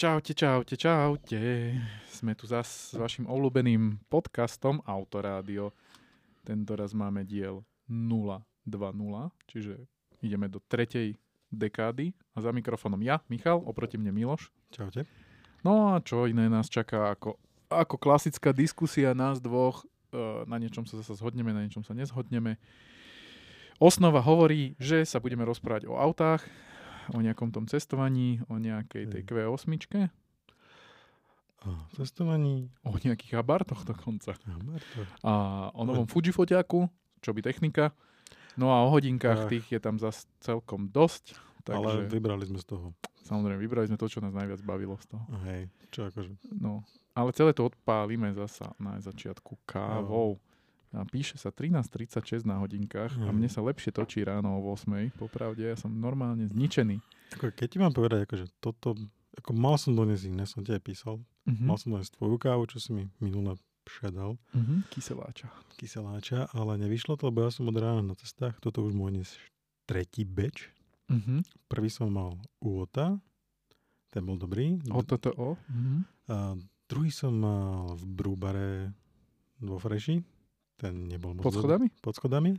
Čaute, čaute, čaute. Sme tu zas s vašim obľúbeným podcastom Autorádio. Tento raz máme diel 020, čiže ideme do tretej dekády. A za mikrofónom ja, Michal, oproti mne Miloš. Čaute. No a čo iné nás čaká ako, ako klasická diskusia nás dvoch. E, Na niečom sa zase zhodneme, na niečom sa nezhodneme. Osnova hovorí, že sa budeme rozprávať o autách, o nejakom tom cestovaní, o nejakej tej Hej. Q8, O cestovaní. o nejakých abartoch dokonca. A Marto. A o novom Fujifoťaku, čo by technika. No a o hodinkách Ach. tých je tam zase celkom dosť. Ale Takže vybrali sme z toho. samozrejme vybrali sme to, čo nás najviac bavilo z toho. Hej, čo akože. No, ale celé to odpálime zasa na začiatku kávou. A píše sa 13.36 na hodinkách a Mhm. mne sa lepšie točí ráno o 8. Popravde, ja som normálne zničený. Ako, keď ti mám povedať, akože toto, ako mal som doniesť iné, som ti aj písal. Mhm. Mal som doniesť tvoju kávu, čo si mi minule předal, Mhm. Kyseláča. kyseláča, ale nevyšlo to, lebo ja som od rána na cestách. Toto už môj dnes tretí beč. Mhm. Prvý som mal u Ota, ten bol dobrý. O toto o. Mhm. A druhý som mal v Brúbare vo Freši. Ten nebol moc Pod dobrý. schodami? Pod schodami.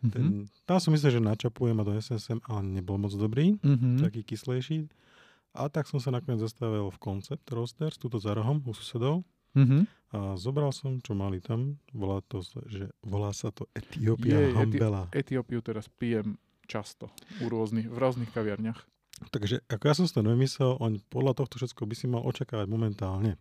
Mhm. Ten, tam som myslel, že načapujem a donesem sem, ale nebol moc dobrý, Mhm. taký kyslejší. A tak som sa nakoniec zastavil v Concept Roasters, tuto za rohom u susedov. Mhm. A zobral som, čo mali tam. Volá, to, že, volá sa to Etiópia Je, Eti- Hambela. Etiópiu teraz pijem často u rôznych, v rôznych kaviarniach. Takže ako ja som si to nevymyslel, on podľa tohto všetko by si mal očakávať momentálne.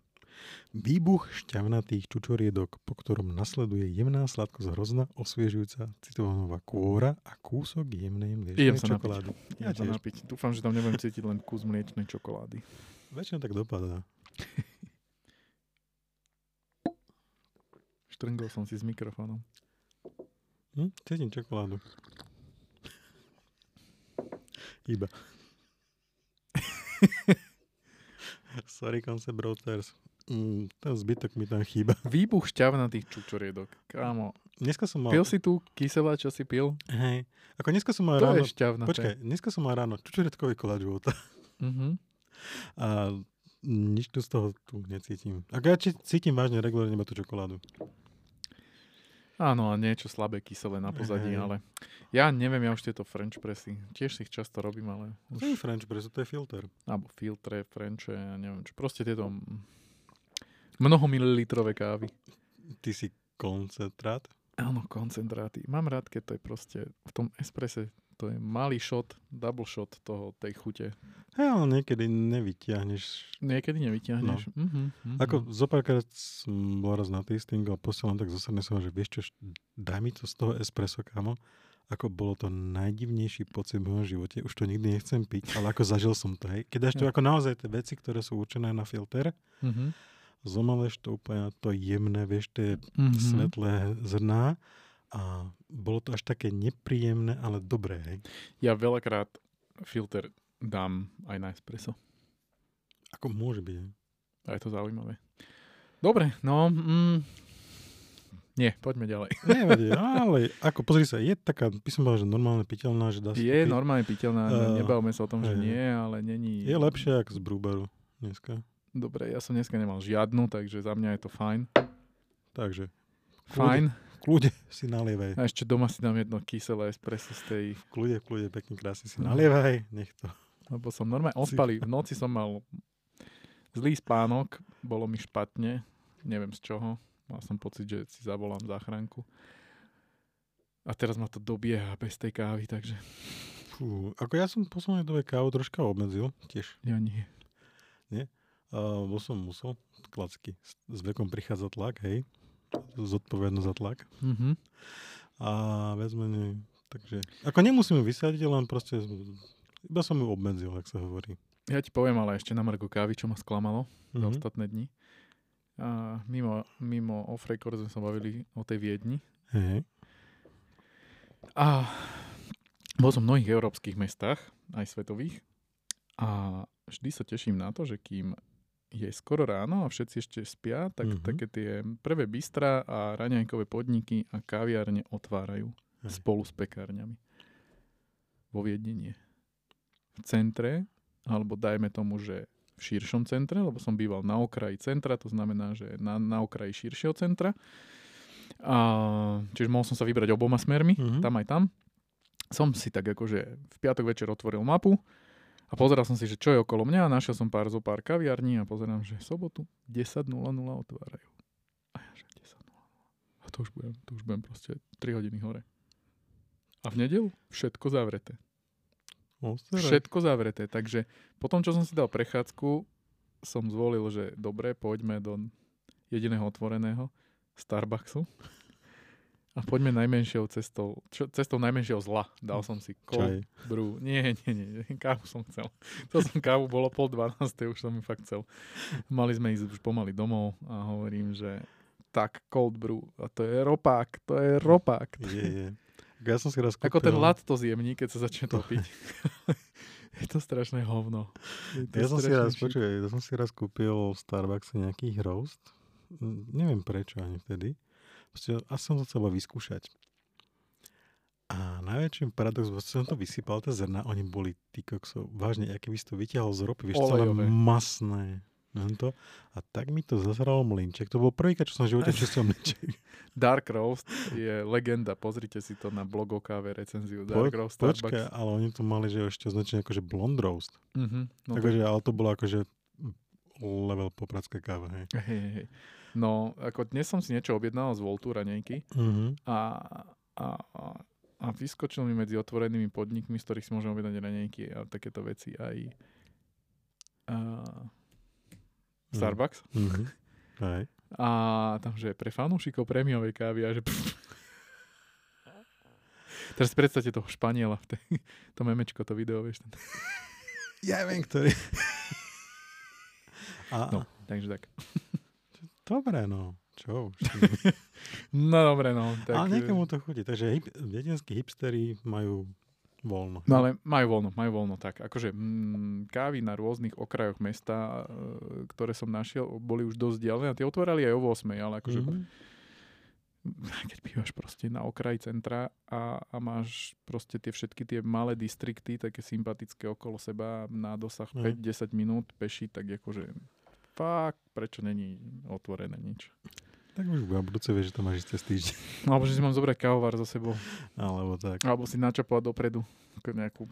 Výbuch šťavnatých čučoriedok, po ktorom nasleduje jemná sladkosť hrozna, osviežujúca citrónová kôra a kúsok jemnej Idem mliečnej sa čokolády. Ja Ja sa napiť. Dúfam, že tam nebudem cítiť len kus mliečnej čokolády. Väčšinou tak dopadá. Štrngol som si s mikrofónom. Hm? Cítim čokoládu. Iba. Sorry, Concept Roasters. Mm, ten zbytok mi tam chýba. Výbuch šťavnatých čučoriedok. Kámo, Dneska som mal... pil si tu kyselá, čo si pil? Hej. Ako dneska som mal To ráno... je šťavnaté. Počkaj, dneska som mal ráno čučoriedkový koláč života. Mhm. A nič tu z toho tu necítim. Ako ja cítim vážne regulárne iba tú čokoládu. Áno, a niečo slabé kyselé na pozadí, Hej. ale ja neviem, ja už tieto French pressy, tiež si ich často robím, ale To je už, French press, to je filter. alebo filtre, Frenche, ja neviem čo, proste tieto mnoho mililitrové kávy. Ty si koncentrát. Áno, koncentráty. Mám rád, keď to je proste v tom esprese, to je malý shot, double shot toho, tej chute. Hej, ale niekedy nevyťahneš. Niekedy nevyťahneš. No. Mhm, mhm. Ako zopárkrát som bol raz na tasting a posielam tak zase som, že vieš čo, daj mi to z toho espresso, kamo. Ako bolo to najdivnejší pocit v mojom živote. Už to nikdy nechcem piť, ale ako zažil som to. Hej. Keď dáš to Ja. ako naozaj tie veci, ktoré sú určené na filter, Mhm. Zomaleš to úplne na to jemné, vieš, tie Mhm. svetlé zrná a bolo to až také nepríjemné, ale dobré. Hej. Ja veľakrát filter dám aj na espresso. Ako môže byť. A je to zaujímavé. Dobre, no... Mm, nie, poďme ďalej. Nevadí, ale ako pozri sa, je taká, by som povedal, že normálne piteľná, že dá sa Je piť. normálne piteľná, uh, nebavme sa o tom, že hej. nie, ale není... Je lepšie ako z Brúbaru dneska. Dobre, ja som dneska nemal žiadnu, takže za mňa je to fajn. Takže Fajn. kľude si nalievaj. A ešte doma si dám jedno kyselé espresso z tej, V kľude, v kľude, pekne krásne si No. nalievaj. Nech to. lebo som normálne ospalý. V noci som mal zlý spánok, bolo mi špatne, neviem z čoho. Mal som pocit, že si zavolám záchranku. A teraz ma to dobieha bez tej kávy, takže Fú, ako ja som v poslednej dobe kávu troška obmedzil, tiež. ja nie. Uh, bol som musel, klacky. S, vekom prichádza tlak, hej. Zodpovednosť za tlak. Mhm. A viac menej, takže... Ako nemusím ju vysadiť, len proste iba som ju obmedzil, ak sa hovorí. Ja ti poviem ale ešte na Margo kávy, čo ma sklamalo za Mhm. ostatné dni. A mimo, mimo off record sme sa bavili o tej Viedni. Hej. A bol som v mnohých európskych mestách, aj svetových. A vždy sa teším na to, že kým je skoro ráno a všetci ešte spia, tak Mhm. také tie prvé bystra a raňajkové podniky a kaviárne otvárajú Hej. spolu s pekárňami. Vo Viedni nie. V centre, alebo dajme tomu, že v širšom centre, lebo som býval na okraji centra, to znamená, že na, na okraji širšieho centra. A, čiže mohol som sa vybrať oboma smermi, Mhm. tam aj tam. Som si tak akože v piatok večer otvoril mapu a pozeral som si, že čo je okolo mňa a našiel som pár zo pár kaviarní a pozerám, že sobotu 10.00 otvárajú. A ja že 10.00. A to už budem, to už budem proste 3 hodiny hore. A v nedelu všetko zavreté. Všetko zavreté. Takže potom, čo som si dal prechádzku, som zvolil, že dobre, poďme do jediného otvoreného Starbucksu a poďme najmenšou cestou, čo, cestou najmenšieho zla. Dal som si cold brew. Nie, nie, nie, kávu som chcel. Chcel som kávu, bolo pol dvanáste, už som ju fakt chcel. Mali sme ísť už pomaly domov a hovorím, že tak, cold brew. A to je ropák, to je ropák. Je, je. Ja som si raz kúpil... Ako ten lat to zjemní, keď sa začne topiť. je to strašné hovno. To Ja som si raz, počuj, ja som si raz kúpil v Starbuckse nejaký roast. Neviem prečo ani vtedy. Proste, asi som to chcel iba vyskúšať. A najväčším paradox, bol, som to vysypal, tie zrna, oni boli ty koksov, vážne, aké by si to vyťahol z ropy, vieš, celé masné. To. A tak mi to zazralo mlinček. To bol prvýkrát, čo som v živote čistil mlinček. Dark Roast je legenda. Pozrite si to na blog o káve recenziu. Dark Roast Počkaj, Starbucks. ale oni to mali, že ešte označené akože blond roast. Mhm, no, tak, Takže, ale to bolo akože level popradské káva, hej, hej, hej. No, ako dnes som si niečo objednal z Voltu raňajky Mhm. a, a, a, a vyskočil mi medzi otvorenými podnikmi, z ktorých si môžem objednať raňajky a takéto veci aj a, Starbucks. Mhm. Hej. A tam, že pre fanúšikov prémiovej kávy a že... Teraz si predstavte toho Španiela, v tej, to memečko, to video, vieš. Ten. Ja viem, ktorý. A, No, takže tak. Dobre, no. Čo už. No dobre, no. Tak, Ale niekomu to chutí. Takže hip, viedenskí hipsteri majú voľno. No ale majú voľno, majú voľno. Tak akože mm, kávy na rôznych okrajoch mesta, e, ktoré som našiel, boli už dosť dialené. A tie otvárali aj o 8, ale akože Mhm. keď bývaš proste na okraji centra a, a máš proste tie všetky tie malé distrikty, také sympatické okolo seba na dosah Mhm. 5-10 minút peši, tak akože fakt, prečo není otvorené nič. Tak už bude budúce vieš, že to máš ísť cez týždeň. Alebo že si mám zobrať kávovar za sebou. Alebo tak. Alebo si načapovať dopredu nejakú...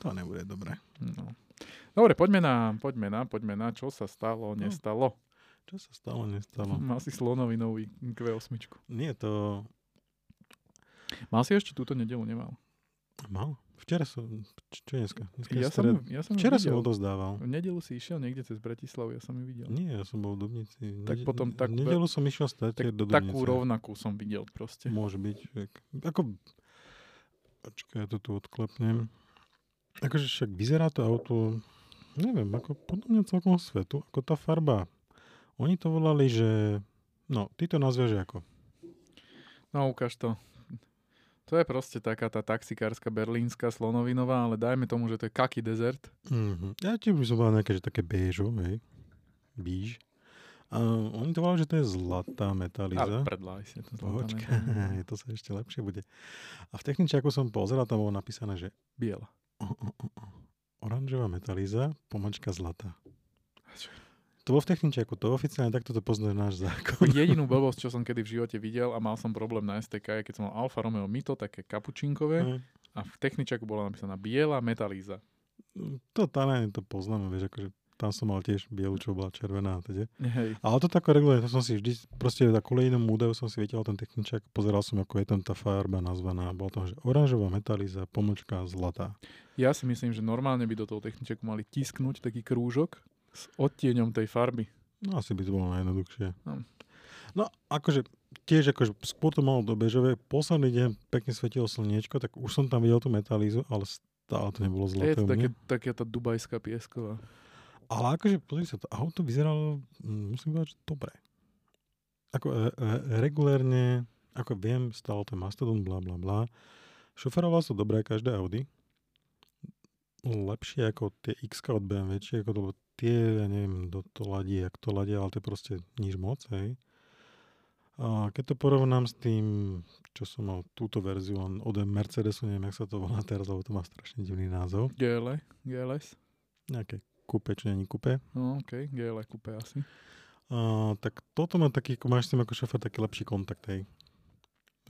To nebude dobré. No. Dobre, poďme na, poďme na, poďme na, čo sa stalo, nestalo. Čo sa stalo, nestalo? Mal si slonovinový Q8. Nie, to Mal si ešte túto nedelu, nemal? mal. Včera som, čo dneska? dneska Ja som, ja som Včera som videl. odozdával. V nedelu si išiel niekde cez Bratislavu, ja som ju videl. Nie, ja som bol v Dubnici. Tak Nede- potom tak- v nedelu som išiel stať Tak, do Dubnice. takú rovnakú som videl proste. Môže byť. Však. Ako... Počkaj, ja to tu odklepnem. Akože však vyzerá to auto, neviem, ako podľa mňa celkom svetu, ako tá farba. Oni to volali, že... No, ty to nazveš ako? No ukáž to. To je proste taká tá taxikárska berlínska slonovinová, ale dajme tomu, že to je kaki desert. Mm-hmm. Ja tiež by som nejaké, že také béžo, hej. Bíž. A oni to volali, že to je zlatá Ale metalíza. predlaj si to zlatá Počkaj, to sa ešte lepšie bude. A v techničáku som pozeral, tam bolo napísané, že Biela. o, o, o, oranžová metalíza, pomačka zlatá. To bolo v techničáku, to oficiálne takto to pozná náš zákon. Jedinú blbosť, čo som kedy v živote videl a mal som problém na STK, je keď som mal Alfa Romeo Mito, také kapučinkové a v techničaku bola napísaná biela metalíza. To talent, to poznáme, vieš, akože tam som mal tiež bielu, čo bola červená. Teda. Hej. Ale to tako regulárne, to som si vždy, proste na kvôli inom údaju som si vytiaľ ten techničák, pozeral som, ako je tam tá farba nazvaná. Bolo tam, že oranžová metalíza, pomočka zlatá. Ja si myslím, že normálne by do toho techničaku mali tisknúť taký krúžok s odtieňom tej farby. No asi by to bolo najjednoduchšie. No. No, akože tiež akože skôr to malo do bežové. Posledný deň pekne svetilo slniečko, tak už som tam videl tú metalízu, ale stále to nebolo Je zlaté to u také, také tá dubajská piesková. Ale akože, pozri sa, to auto vyzeralo, mm, musím povedať, že dobre. Ako e, e, regulérne, ako viem, stalo to Mastodon, bla bla bla. Šoferovalo sa dobré každé Audi. Lepšie ako tie x od BMW, či ako to, tie, ja neviem, do to ladí, jak to ladí, ale to je proste nič moc, hej. A keď to porovnám s tým, čo som mal túto verziu len od Mercedesu, neviem, jak sa to volá teraz, lebo to má strašne divný názov. GL, GLS. Nejaké kúpe, čo není kúpe. No, OK, GL kúpe asi. A, tak toto má taký, máš s tým ako šofer taký lepší kontakt, hej.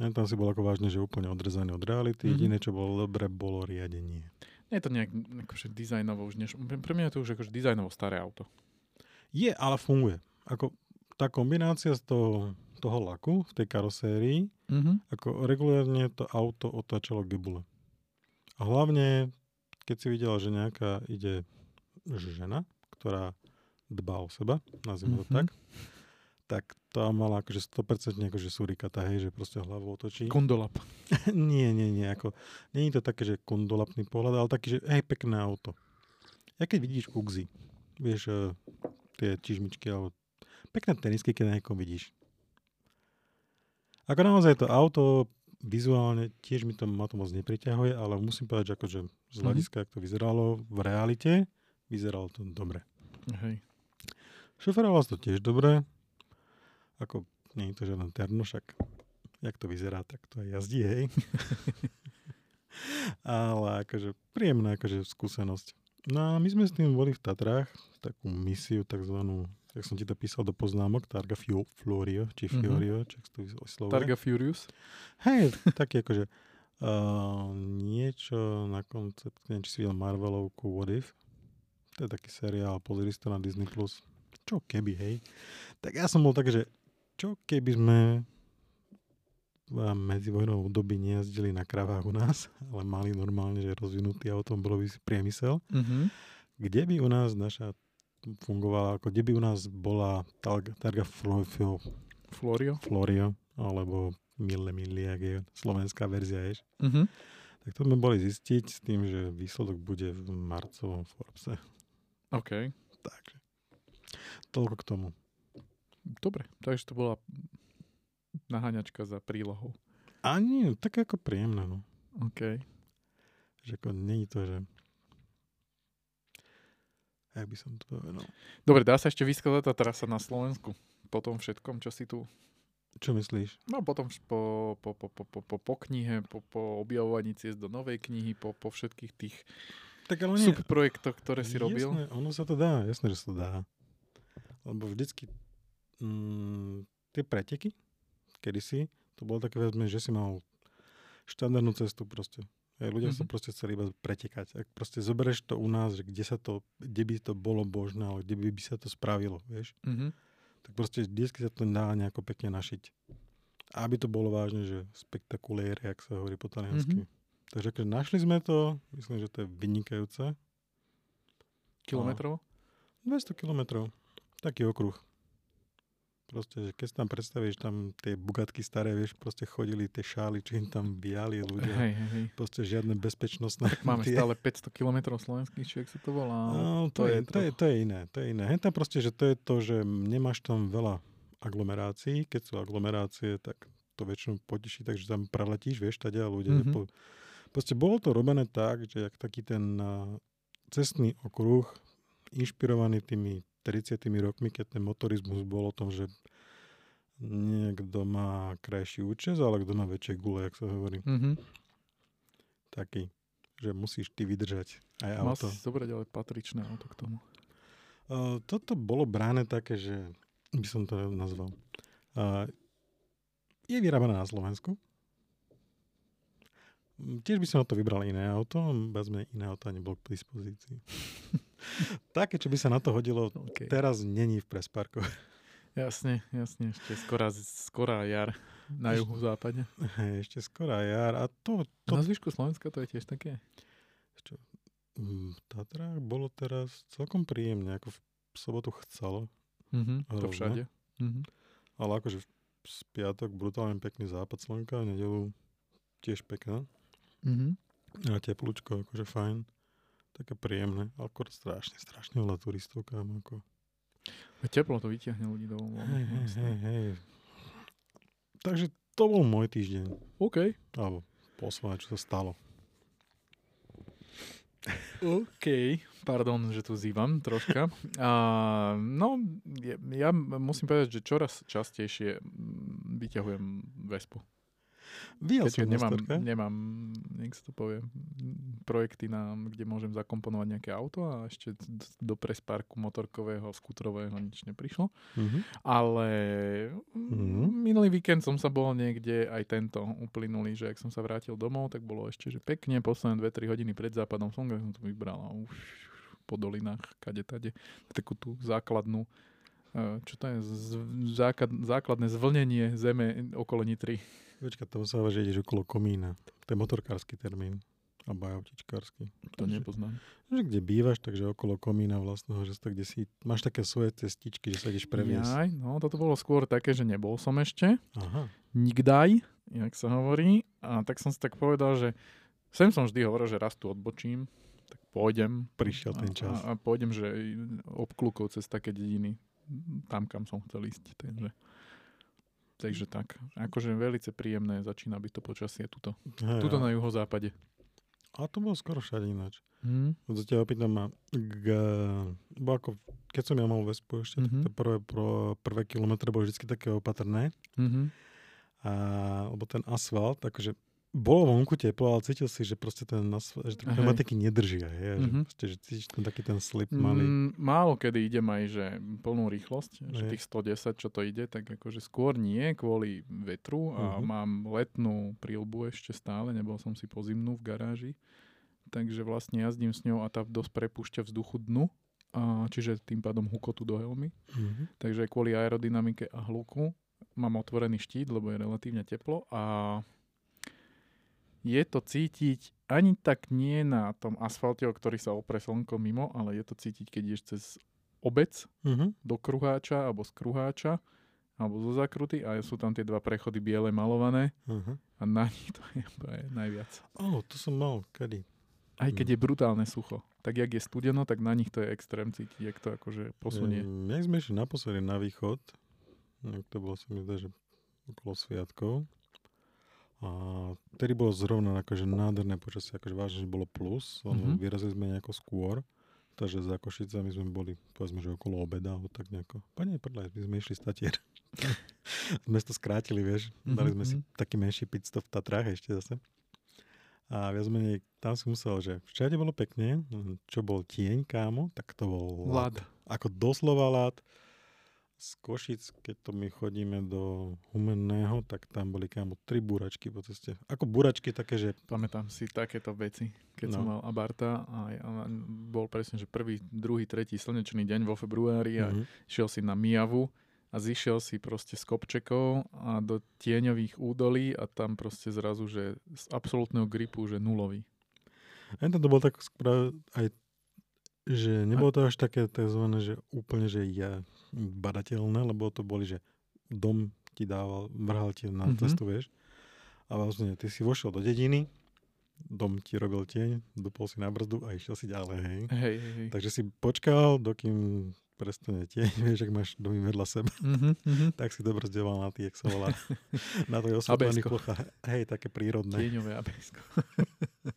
Ja, tam si bol ako vážne, že úplne odrezaný od reality. Mhm. Jediné, čo bolo dobre, bolo riadenie. Nie je to nejak akože dizajnovo už, než, pre mňa je to už akože dizajnovo staré auto. Je, ale funguje. Ako tá kombinácia z toho, toho laku v tej karosérii, Mhm. ako regulárne to auto otáčalo gebule. A hlavne, keď si videla, že nejaká ide žena, ktorá dbá o seba, nazvime to Mhm. tak, tak to mala akože 100% akože surikata, hej, že proste hlavu otočí. Kondolap. nie, nie, nie, ako, nie je to také, že kondolapný pohľad, ale taký, že hej, pekné auto. Ja keď vidíš Uxi, vieš, eh, tie čižmičky, alebo pekné tenisky, keď na niekom vidíš. Ako naozaj to auto vizuálne tiež mi to, ma to moc nepriťahuje, ale musím povedať, že akože z Mhm. hľadiska, ako to vyzeralo v realite, vyzeralo to dobre. Hej. Šoferoval to tiež dobre. Ako, nie je to žiaden terno, však jak to vyzerá, tak to aj jazdí, hej. Ale akože príjemná akože skúsenosť. No a my sme s tým boli v Tatrách, takú misiu takzvanú, jak som ti to písal do poznámok, Targa Fio, Florio, či Mhm. Fiorio, či ak sa to vyslovuje. Targa Furious. Hej, taký akože uh, niečo na koncept, neviem, či si videl Marvelovku What If. To je taký seriál, pozri si to na Disney+. Plus. Čo keby, hej? Tak ja som bol tak, že čo keby sme v medzivojnovom období nejazdili na kravách u nás, ale mali normálne, že rozvinutý automobilový priemysel, Mhm. kde by u nás naša fungovala, ako kde by u nás bola Targa, targa Flo- Flo- Florio. Florio, alebo Mille Mille, ak je slovenská verzia, vieš. Mhm. Tak to sme boli zistiť s tým, že výsledok bude v marcovom Forbese. OK. Takže toľko k tomu. Dobre, takže to bola naháňačka za prílohou. A nie, tak ako príjemné, no. OK. Že ako je to, že... Jak by som to povedal? Dobre, dá sa ešte vyskladať tá trasa na Slovensku? Po tom všetkom, čo si tu... Čo myslíš? No potom po, po, po, po, po, po, po knihe, po, po objavovaní ciest do novej knihy, po, po všetkých tých Tak ale nie. subprojektoch, ktoré si robil. Jasné, ono sa to dá, jasné, že sa to dá. Lebo vždycky mm, tie preteky, kedysi, to bolo také vezme, že si mal štandardnú cestu proste. Hej, ľudia mm-hmm. sa Mhm. proste chceli iba pretekať. Ak proste zoberieš to u nás, že kde sa to, kde by to bolo možné, ale kde by, by sa to spravilo, vieš, Mhm. tak proste vždycky sa to dá nejako pekne našiť. Aby to bolo vážne, že spektakuliere, jak sa hovorí po taliansky. Mm-hmm. Takže keď našli sme to, myslím, že to je vynikajúce. Kilometrov? 200 kilometrov. Taký okruh. Proste, že keď si tam predstavíš, tam tie bugatky staré, vieš, proste chodili tie šály, či im tam biali ľudia. Hej, hej. Proste žiadne bezpečnostné. Máme tie- stále 500 kilometrov slovenských, či sa to volá. No, to, to je, je to, je, to je iné, to je iné. Hej, tam proste, že to je to, že nemáš tam veľa aglomerácií. Keď sú aglomerácie, tak to väčšinou poteší, takže tam preletíš, vieš, tady a ľudia. Mhm. Po, proste bolo to robené tak, že jak taký ten cestný okruh, inšpirovaný tými 30 rokmi, keď ten motorizmus bol o tom, že niekto má krajší účes, ale kto má väčšie gule, jak sa hovorí. Mhm. Taký, že musíš ty vydržať aj Mal auto. si zobrať ale patričné auto k tomu. Uh, toto bolo bráne také, že by som to nazval. Uh, je vyrábané na Slovensku. Tiež by som na to vybral iné auto, vezme iné auto nebolo k dispozícii. Také, čo by sa na to hodilo, Okay. teraz není v presparku. Jasne, jasne, ešte skorá, skorá jar na juhu západe. Ešte skorá jar a to, to na zvyšku Slovenska to je tiež také? mm, v Tatrách bolo teraz celkom príjemne, ako v sobotu chcelo, Mhm, to všade. Mhm. ale akože v piatok brutálne pekný západ slnka, v nedelu tiež pekná. Mhm. A teplúčko, akože fajn. Také príjemné, akorát strašne, strašne veľa turistov, kam ako. A Teplo to vyťahne ľudí domov. Hej, hej, hej, hej. Takže to bol môj týždeň. OK. Alebo posledné, čo sa stalo. OK, pardon, že tu zývam troška. A, no, ja, ja musím povedať, že čoraz častejšie vyťahujem Vespu. Vyjel Keďže som nemám, storke. nemám, nech sa to povie, projekty, na, kde môžem zakomponovať nejaké auto a ešte do presparku motorkového, skútrového nič neprišlo. Mhm. Ale Mhm. mm. minulý víkend som sa bol niekde, aj tento uplynulý, že ak som sa vrátil domov, tak bolo ešte, že pekne, posledné 2-3 hodiny pred západom slnka som to vybral a už po dolinách, kade tade, takú tú základnú eh, čo to je, z, základ, základné zvlnenie zeme okolo Nitry. Počkaj, to sa že ideš okolo komína. To je motorkársky termín. Alebo aj autičkársky. To Takže- nepoznám. Že kde bývaš, takže okolo komína vlastného, že to kde si, máš také svoje cestičky, že sa ideš previesť. Jaj, no toto bolo skôr také, že nebol som ešte. Aha. Nikdaj, jak sa hovorí. A tak som si tak povedal, že sem som vždy hovoril, že raz tu odbočím, tak pôjdem. Prišiel ten čas. A, a pôjdem, že obklukov cez také dediny, tam, kam som chcel ísť. Takže, takže tak. Akože veľmi príjemné začína byť to počasie tuto. Hej, Tuto a- na juhozápade. A to bolo skoro všade ináč. Hm? Od sa ťa opýtam, a k, bo ako, keď som ja mal Vespu ešte, Mhm. tak tie prvé, pro, prvé kilometre boli vždy také opatrné. Mhm. A, lebo ten asfalt, akože bolo vonku teplo, ale cítil si, že proste ten že tie pneumatiky nedržia. Je, že, Mhm. proste, že cítiš ten taký ten slip malý. Mm, málo kedy idem aj, že plnú rýchlosť, že Hej. tých 110, čo to ide, tak akože skôr nie, kvôli vetru a Mhm. mám letnú prílbu ešte stále, nebol som si pozimnú v garáži, takže vlastne jazdím s ňou a tá dosť prepúšťa vzduchu dnu, a čiže tým pádom hukotu do helmy, Mhm. takže kvôli aerodynamike a hluku mám otvorený štít, lebo je relatívne teplo a je to cítiť ani tak nie na tom asfalte, o ktorý sa opre slnko mimo, ale je to cítiť, keď ideš cez obec Mhm. do kruháča alebo z kruháča alebo zo zakruty a sú tam tie dva prechody biele malované Aha. a na nich to je úplne najviac. Áno, to som mal, kedy? Aj keď je brutálne sucho. Tak jak je studeno, tak na nich to je extrém cítiť, jak to akože posunie. Um, jak sme išli naposledy na východ, to bolo sa mi zdá, že okolo sviatkov, a vtedy bolo zrovna akože nádherné počasie, akože vážne, že bolo plus, Mhm. mm-hmm. vyrazili sme nejako skôr, takže za Košicami sme boli, povedzme, že okolo obeda, alebo tak nejako. Pane, podľa, my sme išli statier. sme to skrátili, vieš, dali sme si Mhm, taký menší pit stop v Tatrách ešte zase. A viac menej, tam si musel, že všade bolo pekne, čo bol tieň, kámo, tak to bol Lad. ako doslova lát. Z Košic, keď to my chodíme do Humenného, tak tam boli kámo tri búračky po ceste. Ako búračky také, že Pamätám si takéto veci, keď No. som mal Abarta a, a bol presne, že prvý, druhý, tretí slnečný deň vo februári a Mhm. šiel si na Mijavu a zišiel si proste z kopčekov a do tieňových údolí a tam proste zrazu, že z absolútneho gripu, že nulový. Aj to bolo tak aj že nebolo to až také tzv. že úplne, že je badateľné, lebo to boli, že dom ti dával, vrhal ti na Mhm. cestu, vieš. A vlastne ty si vošiel do dediny, dom ti robil tieň, dupol si na brzdu a išiel si ďalej, hej. Hej, hej, hej. Takže si počkal, dokým prestane tieň, vieš, ak máš domy vedľa seba, Mhm, mhm. tak si dobrzdeval na tých, jak sa volá, na tej osvetlených plochách. Hej, také prírodné. Tieňové abesko.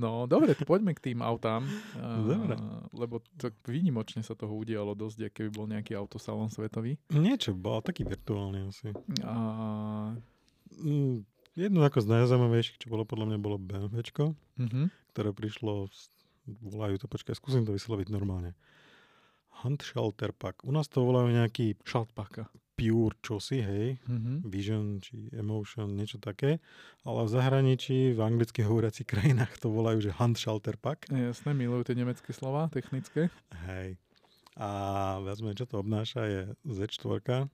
No, dobre, poďme k tým autám. Dobre. Lebo tak výnimočne sa toho udialo dosť, keby bol nejaký autosalon svetový. Niečo, bol taký virtuálny asi. A Mm, jedno ako z najzaujímavejších, čo bolo podľa mňa, bolo BMWčko, mhm. ktoré prišlo, volajú to, počkaj, skúsim to vysloviť normálne. Handshelter Pack. U nás to volajú nejaký Šaltpaka. Pure čosi, hej, Mhm. Vision či Emotion, niečo také, ale v zahraničí, v anglicky hovoriacich krajinách to volajú, že Handshelter Pack. Jasné, milujú tie nemecké slova, technické. Hej. A viac čo to obnáša, je Z4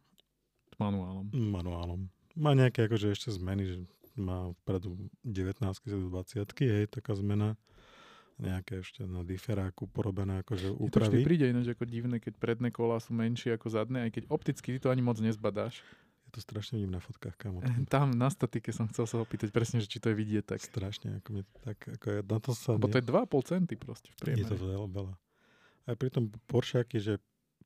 S manuálom. manuálom. Má nejaké akože ešte zmeny, že má vpredu 19 do 20 hej, taká zmena. Nejaké ešte na diferáku porobené akože Mne to vždy úpravy. príde ináč ako divné, keď predné kolá sú menšie ako zadné, aj keď opticky ty to ani moc nezbadáš. Je to strašne vidím na fotkách, kamo. Tam na statike som chcel sa opýtať presne, že či to je vidieť tak. Strašne, ako mi tak, ako je, na to sa Lebo to je 2,5 centy proste v je to priemere. veľa, veľa. Aj pri tom Porscheaky, že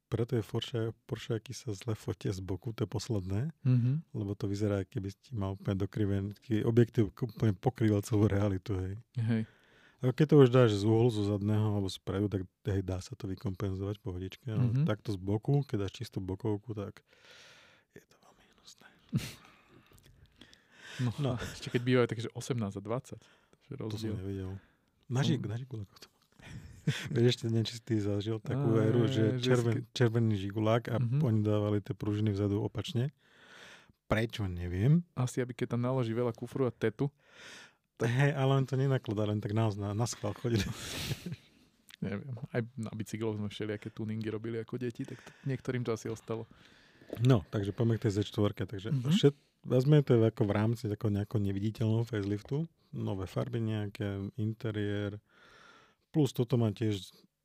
preto je Porsche, Porscheaky sa zle fotia z boku, to je posledné, Mhm. lebo to vyzerá, keby ste mal úplne dokrivený, taký objektív úplne pokrýval celú realitu, hej. Hej. Ako keď to už dáš z uhlu, zo zadného alebo spredu, tak hej, dá sa to vykompenzovať pohodičke. Ale Mhm. takto z boku, keď dáš čistú bokovku, tak je to veľmi hnusné. No, No. ešte keď bývajú také, že 18 a 20. Takže To som nevedel. Na, žig, Mm. na žigulákoch to. Vieš, ešte neviem, či si ty zažil takú Á, éru, že, že červen, sk- červený žigulák a Mhm. oni dávali tie pružiny vzadu opačne. Prečo, neviem. Asi, aby keď tam naloží veľa kufru a tetu, Hej, ale on to nenakladá, len tak nás na, na schvál chodili. neviem, aj na bicykloch sme všelijaké tuningy robili ako deti, tak to, niektorým to asi ostalo. No, takže poďme k tej Z4. Takže Mhm. mm-hmm. všet, vezme to ako v rámci tako nejako neviditeľného faceliftu. Nové farby nejaké, interiér. Plus toto má tiež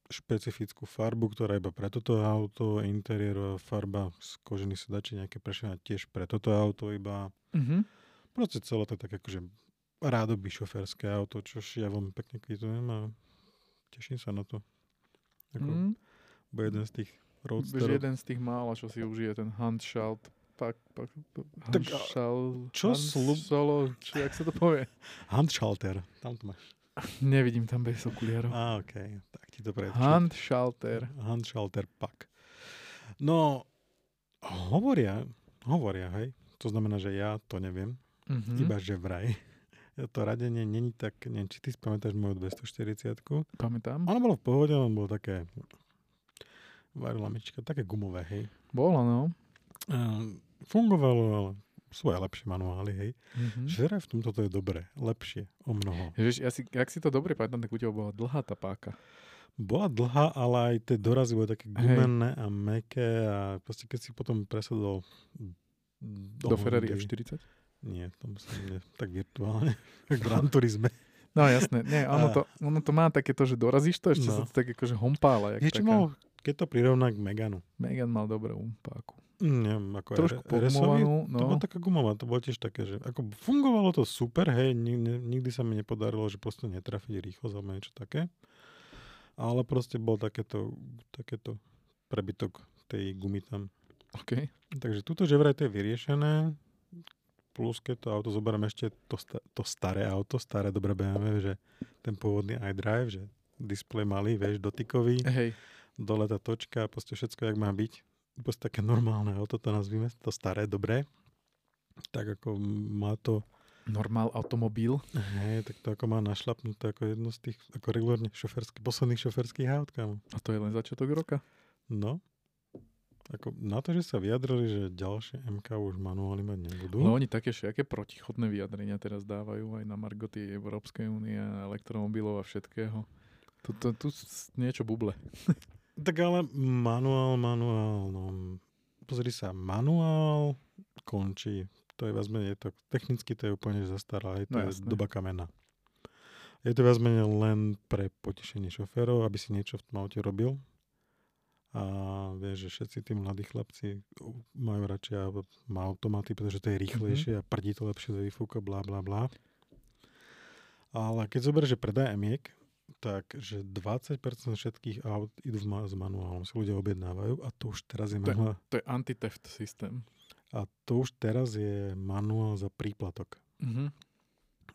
špecifickú farbu, ktorá iba pre toto auto, interiérová farba z kožených sedačí, nejaké prešené tiež pre toto auto iba. Mhm. Proste celé to je tak akože rádoby šoférske auto, čož ja veľmi pekne kvitujem a teším sa na to. Ako, mm. Bude jeden z tých roadsterov. jeden z tých mála, čo si užije ten Handschalt pak, pak, Tak a Handschal, čo slub- Solo, či jak sa to povie? Handschalter, tam to máš. Nevidím tam bez okuliarov. Á, okej, tak ti to prečo. Handschalter. Handschalter pak. No, hovoria, hovoria, hej, to znamená, že ja to neviem, Mhm. iba že vraj. To radenie není tak, neviem, či ty si pamätáš moju 240 Pamätám. Ono bolo v pohode, ono bolo také varila myčka, také gumové, hej. Bola, no. Ehm, fungovalo, ale sú aj lepšie manuály, hej. Mhm. Že v tomto to je dobré, lepšie, o mnoho. Ježiš, ja si, ak si to dobre pamätám, tak u teba bola dlhá tá páka. Bola dlhá, ale aj tie dorazy boli také gumené a meké a proste keď si potom presadol Do, do Ferrari Hondy- F40? Nie, tam som nie, tak virtuálne. v Gran Turisme. No jasné, nie, ono to, ono to má takéto, že dorazíš to, ešte No. sa to tak akože hompála. Jak Je čo taká. mal, keď to prirovná k Meganu. Megan mal dobrú páku. Mm, Neviem, ako Trošku R- RS-ový, pogumovanú, To bola no. taká gumová, to bolo tiež také, že ako fungovalo to super, hej, nikdy, nikdy sa mi nepodarilo, že proste netrafiť rýchlosť alebo niečo také. Ale proste bol takéto, takéto prebytok tej gumy tam. OK. Takže tuto, že vraj to je vyriešené, plus keď to auto zoberiem ešte to, to staré auto, staré dobré BMW, že ten pôvodný iDrive, že displej malý, vieš, dotykový, Hej, dole tá točka, proste všetko, jak má byť. Proste také normálne auto, to nazvime, to staré, dobré. Tak ako má to, normál automobil. hej, tak to ako má našlapnuté ako jedno z tých, ako regulárne šoferský, posledných šoferských aut, kámo. A to je len začiatok roka. No, ako na to, že sa vyjadrili, že ďalšie MK už manuály mať nebudú. Ale oni také všaké protichodné vyjadrenia teraz dávajú aj na Margoty Európskej únie, a elektromobilov a všetkého. Tu, tu, tu niečo buble. Tak ale manuál, manuál, no pozri sa, manuál končí. To je viac menej, to, technicky to je úplne zastaralé, to No je doba kamena. Je to viac menej len pre potešenie šoférov, aby si niečo v tom aute robil. A vieš, že všetci tí mladí chlapci majú radšej má automaty, pretože to je rýchlejšie a prdí to lepšie do výfuka, bla bla bla. Ale keď zoberieš, že predaj emiek, tak, že 20% všetkých aut idú ma- s manuálom, si ľudia objednávajú a to už teraz je To je- manuál, To je anti-theft systém. a to už teraz je manuál za príplatok. Mhm.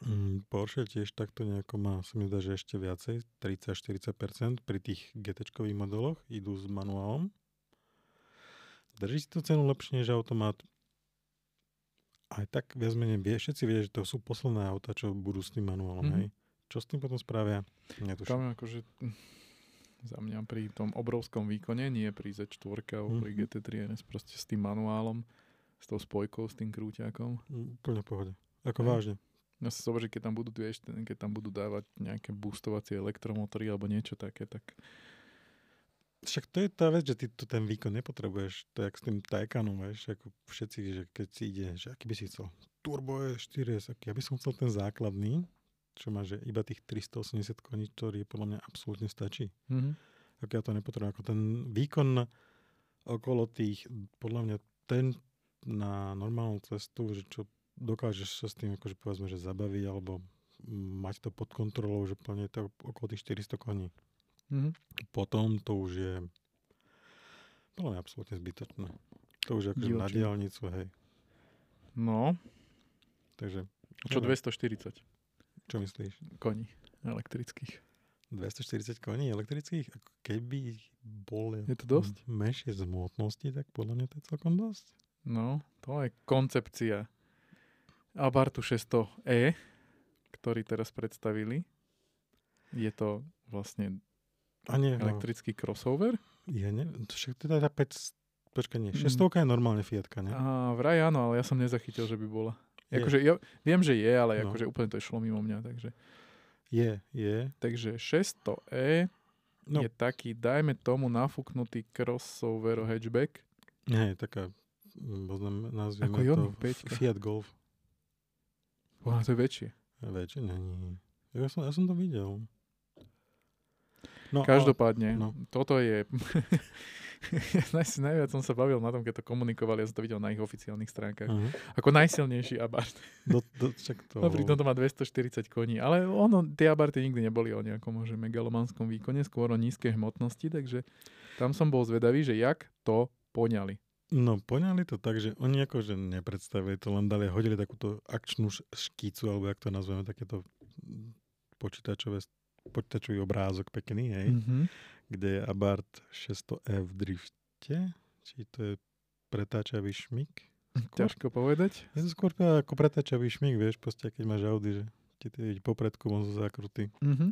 Mm, Porsche tiež takto nejako má, sa mi zdá, že ešte viacej, 30-40% pri tých GT modeloch idú s manuálom. Drží si to cenu lepšie než automat. Aj tak viac menej vie, všetci vedia, že to sú posledné auta, čo budú s tým manuálom, Mhm. hej. Čo s tým potom spravia? Netuším. Tam akože hm, za mňa pri tom obrovskom výkone, nie pri Z4 alebo pri Mhm. GT3 RS, proste s tým manuálom, s tou spojkou, s tým krúťakom. Mm, Úplne pohode. Ako Hej. vážne. Ja sa zober, keď tam budú, vieš, keď tam budú dávať nejaké boostovacie elektromotory alebo niečo také, tak Však to je tá vec, že ty tu ten výkon nepotrebuješ. To je jak s tým Taycanom, vieš, ako všetci, že keď si ide, že aký by si chcel. Turbo je 4S, aký. Ja by som chcel ten základný, čo má, že iba tých 380 koní, ktorý podľa mňa absolútne stačí. mhm. Ako ja to nepotrebujem. Ako ten výkon okolo tých, podľa mňa ten na normálnu cestu, že čo dokážeš sa s tým akože povedzme, že zabaviť alebo mať to pod kontrolou, že plne to okolo tých 400 koní. Mhm. Potom to už je mňa absolútne zbytočné. To už je akože na diálnicu, hej. No, Takže, čo Neviem. 240 čo myslíš? koní elektrických. 240 koní elektrických? Ako keby bol Je to dosť? menšie z hmotnosti, tak podľa mňa to je celkom dosť. No, to je koncepcia. Abartu 600e, ktorý teraz predstavili. Je to vlastne A nie, no, elektrický crossover. je, ne, to však teda tá 5, počkaj, nie, Mm. 600 je normálne Fiatka, ne? A vraj áno, ale ja som nezachytil, že by bola. Akože, ja viem, že je, ale No. akože úplne to išlo mimo mňa. Takže, Je, je. takže 600e No. je taký, dajme tomu, nafúknutý crossover hatchback. Nie, taká, mm, poznám, nazvieme Ako to Ioniq 5. Fiat Golf. Ona to je väčšie. Väčšie není. Ja som, ja som to videl. No, Každopádne, no. toto je... Naj- Najviac som sa bavil na tom, keď to komunikovali, ja som to videl na ich oficiálnych stránkach. ale, uh, Ako najsilnejší Abarth. do, do, čak to, No pritom to má 240 koní. Ale ono, tie Abarty nikdy neboli o nejakom že megalomanskom výkone, skôr o nízkej hmotnosti, takže tam som bol zvedavý, že jak to poňali. No, poňali to tak, že oni akože nepredstavili to, len dali, hodili takúto akčnú š- škícu, alebo jak to nazveme, takéto počítačové, počítačový obrázok pekný, hej, Mm-hmm. kde je Abarth 600E v drifte, či to je pretáčavý šmik. Skôr, Ťažko povedať. je to skôr ako pretáčavý šmik, vieš, proste keď máš Audi, že ti to ide popredku, on sa zakrutý. Mm-hmm.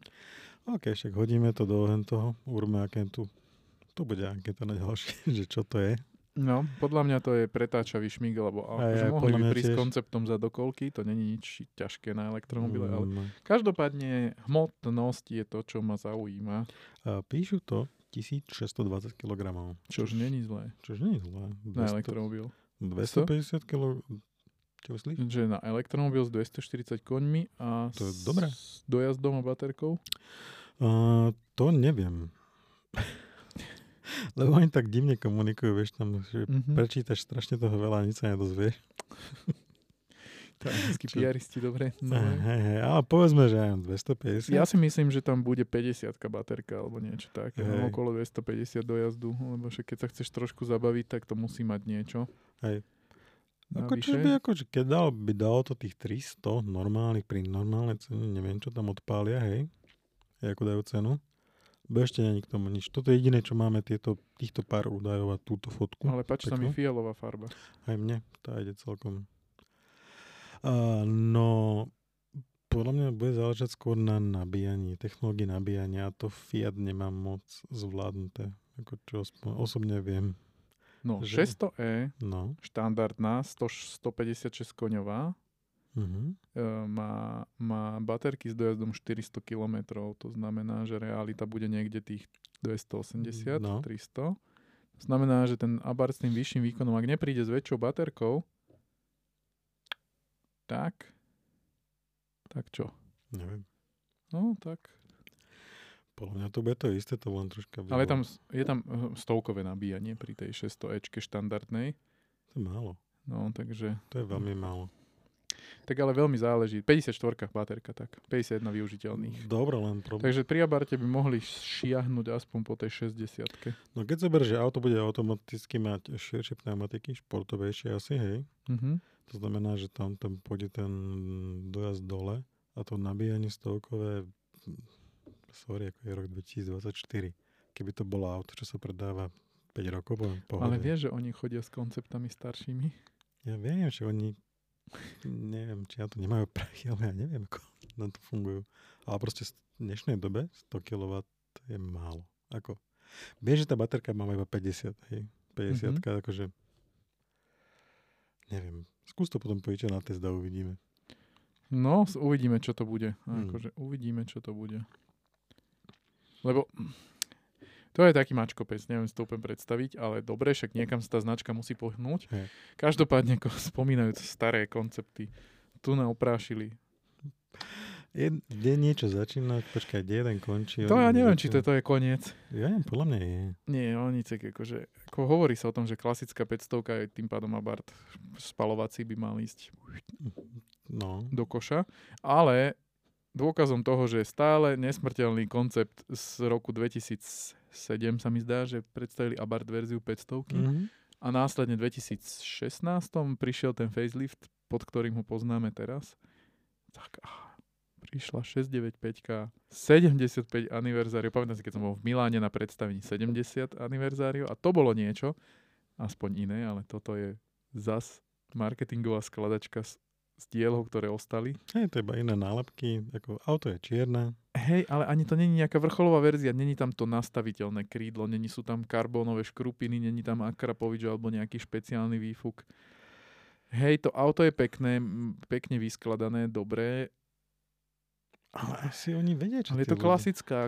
OK, však hodíme to do toho, urme aké tu, to bude aké to na ďalšie, že čo to je. No, podľa mňa to je pretáčavý šmík, lebo Aj, akože aj, mohli by prísť tiež. konceptom za dokolky, to není nič ťažké na elektromobile, ale Mm, každopádne hmotnosť je to, čo ma zaujíma, A píšu to 1620 kg. čož není zlé Čož je zlé. na 200 elektromobil. 250 kg. Čo myslíš? Že na elektromobil s 240 koňmi a To je s dobré. dojazdom a baterkou. Uh, to neviem. Lebo oni tak divne komunikujú, vieš, tam, že Mhm. prečítaš strašne toho veľa a nič sa nedozvieš. Talianskí Čo? piaristi, dobre. No. Hej, hej, ale povedzme, že aj 250. Ja si myslím, že tam bude 50 baterka alebo niečo také. No, Hej. okolo 250 dojazdu, lebo však keď sa chceš trošku zabaviť, tak to musí mať niečo. Hej. Ako čo by, ako, keď dal, by dalo to tých 300 normálnych, pri normálnej cene, neviem, čo tam odpália, hej, ako dajú cenu. Bo ešte není k tomu nič. Toto je jediné, čo máme tieto, týchto pár údajov a túto fotku. Ale páči sa mi fialová farba. Aj mne, tá ide celkom. Uh, no, podľa mňa bude záležať skôr na nabíjaní, technológii nabíjania a to Fiat nemá moc zvládnuté. Ako čo osobne viem. No, Že- 600e, No. štandardná, 100, 156 koňová, Uh-huh. má, má baterky s dojazdom 400 km, to znamená, že realita bude niekde tých 280, No. 300. To znamená, že ten Abarth s tým vyšším výkonom, ak nepríde s väčšou baterkou, tak, tak čo? Neviem. No, tak. Podľa mňa to bude to isté, to len troška... Ale bylo- tam, je tam eh, stovkové nabíjanie pri tej 600 Ečke štandardnej. To je málo. No, takže... To je veľmi málo. Tak ale veľmi záleží. 54 baterka, tak. 51 využiteľných. Dobre, len problém. Takže pri Abarte by mohli šiahnuť aspoň po tej 60 No keď zober, že auto bude automaticky mať širšie pneumatiky, športovejšie asi, hej. mhm. To znamená, že tam, tam pôjde ten dojazd dole a to nabíjanie stovkové, sorry, ako je rok 2024. Keby to bolo auto, čo sa predáva 5 rokov, poviem, pohode. Ale vieš, že oni chodia s konceptami staršími? Ja viem, že oni, neviem, či na to nemajú prachy, ale ja neviem, ako na to fungujú. Ale proste v dnešnej dobe 100 kW je málo. Ako, vieš, že tá baterka má iba 50, hej. 50 mm-hmm. akože, neviem, skús to potom pojičať na test a uvidíme. No, uvidíme, čo to bude. Hmm. Akože uvidíme, čo to bude. Lebo to je taký mačkopec, neviem si to úplne predstaviť, ale dobre, však niekam sa tá značka musí pohnúť. Hej. Každopádne, ko- spomínajúc staré koncepty, tu na oprášili. Je, kde niečo začína, počkaj, kde jeden končí. To ja neviem, či začína. toto je koniec. Ja neviem, podľa mňa je. Nie, oni cek, akože, ako hovorí sa o tom, že klasická 500 je tým pádom Abarth spalovací by mal ísť No, do koša, ale dôkazom toho, že stále nesmrteľný koncept z roku 2007 sa mi zdá, že predstavili Abarth verziu 500 mm-hmm. a následne v 2016 prišiel ten facelift, pod ktorým ho poznáme teraz. Tak ah, prišla 695 75 aniverzáriu. Pamätám si, keď som bol v Miláne na predstavení 70 aniverzáriu a to bolo niečo, aspoň iné, ale toto je zas marketingová skladačka s dielov, ktoré ostali. Hej, to iba iné nálepky, ako auto je čierne. Hej, ale ani to není nejaká vrcholová verzia, není tam to nastaviteľné krídlo, není sú tam karbónové škrupiny, není tam Akrapovič alebo nejaký špeciálny výfuk. Hej, to auto je pekné, pekne vyskladané, dobré, Ale asi oni vedia, čo ale je to ľudia- klasická,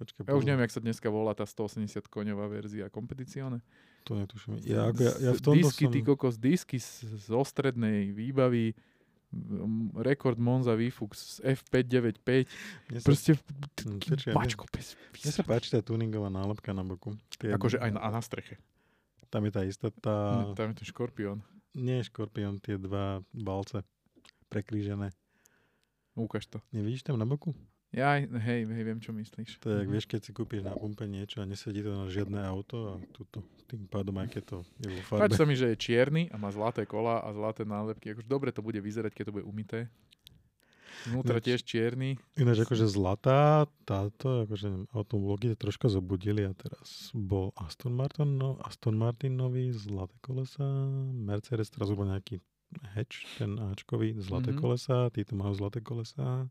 Počkaj, ja už neviem, jak sa dneska volá tá 180 koňová verzia kompeticione. To netuším. Ja, ako ja, ja v tomto disky, som... ty kokos, disky z, zo strednej výbavy, rekord Monza výfuk z F595, Mne sa, proste bačko bez mne sa páči tá tuningová nálepka na boku. Tie- Akože aj na, a na streche. Tam je tá istota, Hm, Tam je ten škorpión. nie škorpión, tie dva balce prekrížené. Ukáž to. Nevidíš tam na boku? Ja, hej, hej, viem, čo myslíš. To je, jak Mhm. vieš, keď si kúpiš na pumpe niečo a nesedí to na žiadne auto a tuto, tým pádom aj keď to je vo farbe. Páči sa mi, že je čierny a má zlaté kola a zlaté nálepky. Akože dobre to bude vyzerať, keď to bude umité. Vnútra Ináč- tiež čierny. Ináč akože zlatá, táto, akože automology to troška zobudili a teraz bol Aston Martin, no, Aston Martin nový, zlaté kolesa, Mercedes teraz bol nejaký hatch, ten Ačkový, zlaté Mhm. kolesa, títo majú zlaté kolesa.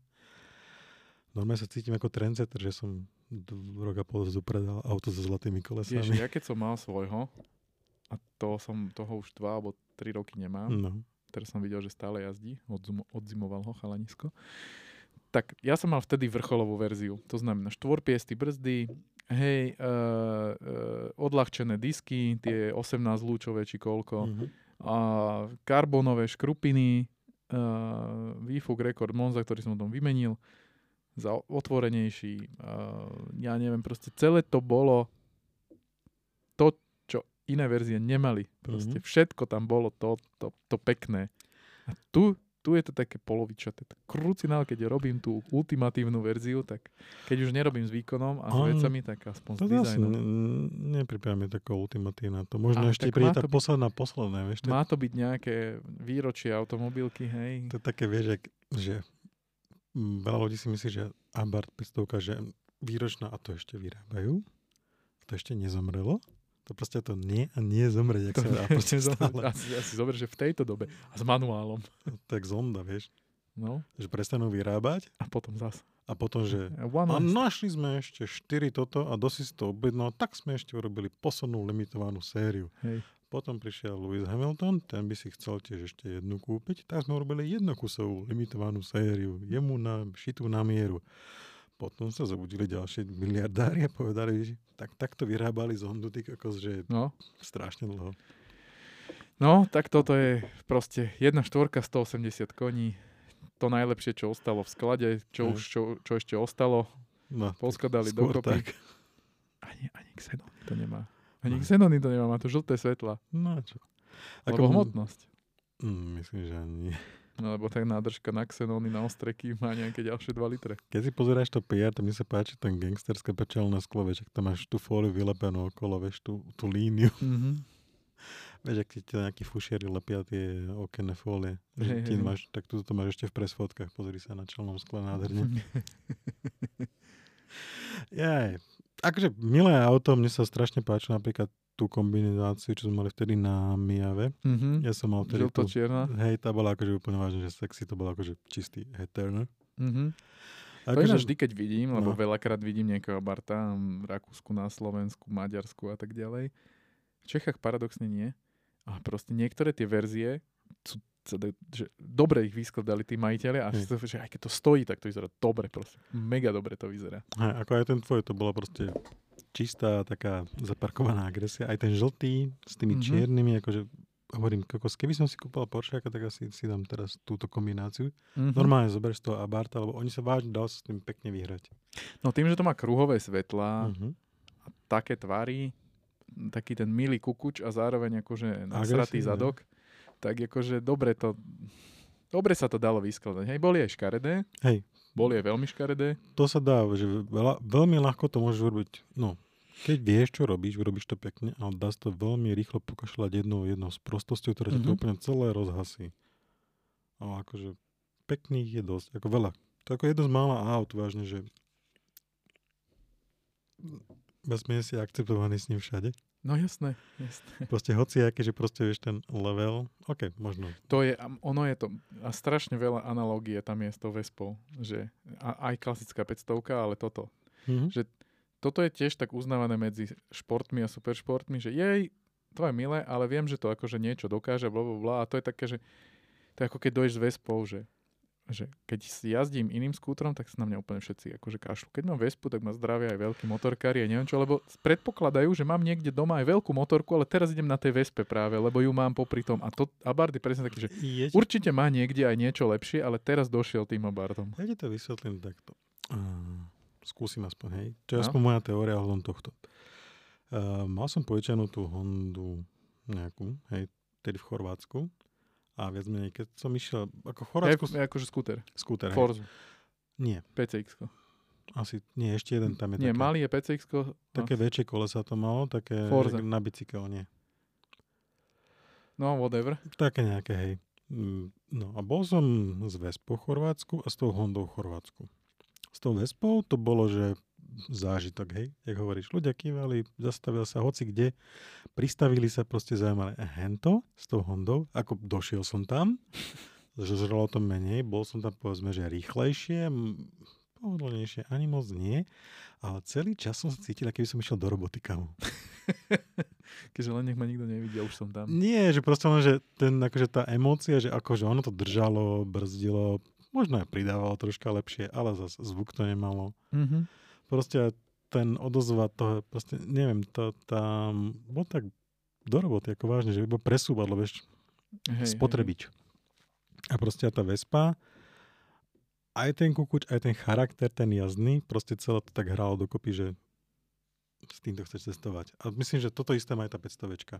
Normálne sa cítim ako trendsetter, že som rok a pol predal auto so zlatými kolesami. Vieš, ja keď som mal svojho, a to som toho už dva alebo tri roky nemám, No. teraz som videl, že stále jazdí, odzum, odzimoval ho chalanisko. Tak ja som mal vtedy vrcholovú verziu. To znamená štvorpiesty brzdy, hej, uh, uh, odľahčené disky, tie 18 lúčové či koľko, Mhm. a karbonové škrupiny, uh, výfuk rekord Monza, ktorý som tom vymenil, za otvorenejší. Uh, ja neviem, proste celé to bolo to, čo iné verzie nemali. Proste Mhm. všetko tam bolo to, to, to pekné. A tu, tu je to také polovičaté. Krucinál, keď robím tú ultimatívnu verziu, tak keď už nerobím s výkonom a s vecami, tak aspoň s To zase dizajnom. ne, nepripadá mi taká ultimatívna. To možno Ale ešte príde tá byť- posledná, posledná, vieš. Má to byť nejaké výročie automobilky, hej. to je také, vieš, že veľa ľudí si myslí, že Abarth 500, že výročná a to ešte vyrábajú. To ešte nezomrelo. To proste to nie a nie zomre, jak To sa dá proste stále. Asi, asi zober, že v tejto dobe. A s manuálom. Tak zonda, vieš. No, Že prestanú vyrábať a potom zas. a potom, že One a našli sme ešte 4 toto a dosi si to objednal, tak sme ešte urobili poslednú limitovanú sériu. Hej. Potom prišiel Lewis Hamilton, ten by si chcel tiež ešte jednu kúpiť, tak sme urobili jednokusovú limitovanú sériu, jemu na šitú na mieru. Potom sa zobudili ďalšie miliardári a povedali, že tak, takto vyrábali z Hondu, ty kokos, že No, strašne dlho. no, tak toto je proste jedna štvorka 180 koní. To najlepšie, čo ostalo v sklade, čo, už, čo, čo ešte ostalo, No, poskladali dokopy. tak. Ani, ani Xenony to nemá. Ani No. Xenony to nemá, má to žlté svetla. No čo. Lebo hmotnosť. Mm, myslím, že ani nie. No, lebo tak nádržka na Xenony na ostreky má nejaké ďalšie 2 litre. Keď si pozeráš to PR, to mne sa páči ten gangsterské pečelné sklo, vieš, ak tam máš tú fóliu vylepenú okolo, vieš, tú, tú líniu. Mm-hmm. Vieš, ak ti to nejakí fušieri lepia tie okenné fólie, hej, hej. máš, tak tu to máš ešte v presfotkách, pozri sa na čelnom skle nádherne. Jaj, akože milé auto, mne sa strašne páči napríklad tú kombináciu, čo sme mali vtedy na Miave. mm-hmm. Ja som mal vtedy tú, hej, tá bola akože úplne vážne, že sexy, to bolo akože čistý head turner. Mm-hmm. To Akože, ináč vždy, keď vidím, lebo No. veľakrát vidím nejakého Barta v Rakúsku, na Slovensku, Maďarsku a tak ďalej. V Čechách paradoxne nie. A proste niektoré tie verzie sú že dobre ich vyskladali tí majiteľe a to, že aj keď to stojí, tak to vyzerá dobre proste. Mega dobre to vyzerá. hej, ako aj ten tvoj, to bola proste čistá taká zaparkovaná agresia. Aj ten žltý s tými Mhm. čiernymi, akože hovorím, kokos, keby som si kúpal Porsche, tak asi si dám teraz túto kombináciu. Mm-hmm. Normálne zoberieš toho Abarta, lebo oni sa vážne dal sa s tým pekne vyhrať. No tým, že to má kruhové svetlá, Mhm. a také tvary, taký ten milý kukuč a zároveň akože nasratý Agresívne. zadok, tak akože dobre to, dobre sa to dalo vyskladať. Hej, boli aj škaredé, Hej, boli aj veľmi škaredé, to sa dá, že veľa, veľmi ľahko to môžeš urobiť. No, keď vieš, čo robíš, urobíš to pekne, ale dá sa to veľmi rýchlo pokašľať jednou, jednou s prostosťou, ktorá mm-hmm. to Mhm. úplne celé rozhasí. Ale akože pekných je dosť, ako veľa. To je ako jedno z mála aut, vážne, že Bez si akceptovaný s ním všade. No jasné, jasné. Proste hociaké, že proste vieš ten level, ok, možno. To je, ono je to, a strašne veľa analógie tam je s tou Vespou, že a, aj klasická 500, ale toto. Mhm. Že toto je tiež tak uznávané medzi športmi a superšportmi, že jej, to je milé, ale viem, že to akože niečo dokáže, bla, bla, bla, a to je také, že to je ako keď dojdeš s Vespou, že že keď si jazdím iným skútrom, tak sa na mňa úplne všetci akože kašľú. Keď mám Vespu, tak ma zdravia aj veľkí motorkári a neviem čo, lebo predpokladajú, že mám niekde doma aj veľkú motorku, ale teraz idem na tej Vespe práve, lebo ju mám popri tom. A to Abardy presne taký, že Je, určite má niekde aj niečo lepšie, ale teraz došiel tým Abardom. ja ti to vysvetlím takto. Uh, skúsim aspoň, hej. Čo je No. aspoň moja teória ohľadom tohto. Uh, mal som požičanú tú Hondu nejakú, hej, tedy v Chorvátsku. A viac menej, keď som išiel, ako Chorvátsku, je akože skúter. skúter, hej. Forzu. Nie, PCX. asi, nie, ešte jeden tam je Nie, také, malý je PCX. také väčšie kolesa to malo, také Forza. na bicykel, nie. No, whatever. Také nejaké, hej. Mm, No a bol som s Vespou Chorvátsku a s tou Hondou Chorvátsku. S tou Vespou to bolo, že zážitok, hej, jak hovoríš, ľudia kývali, zastavil sa hoci kde, pristavili sa proste zaujímavé. Hento s tou Hondou, ako došiel som tam, žralo to menej, bol som tam povedzme, že rýchlejšie, pohodlnejšie, ani moc nie, ale celý čas som sa cítil, aký by som išiel do roboty, kamo. Keďže len nech ma nikto nevidí, už som tam. Nie, že proste len, že, ten, akože tá emócia, že akože ono to držalo, brzdilo, možno aj pridávalo troška lepšie, ale zase zvuk to nemalo. Mhm. Proste ten odozva toho, proste neviem, to tam bol tak do roboty, ako vážne, že iba presúvadlo, vieš, Hej, spotrebič. A proste tá Vespa, aj ten kukuč, aj ten charakter, ten jazdný, proste celé to tak hralo dokopy, že s týmto chceš cestovať. A myslím, že toto isté má aj tá 500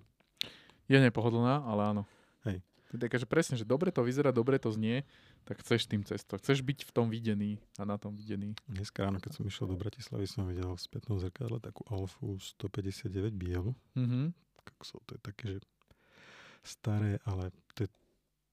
Je nepohodlná, ale áno. Hej. To je že presne, že dobre to vyzerá, dobre to znie, tak chceš tým cestovať. Chceš byť v tom videný a na tom videný. Dneska ráno, keď som išiel do Bratislavy, som videl v spätnom zrkadle takú Alfu 159 bielu. Mhm. Kaksov, to je také, že staré, ale to je,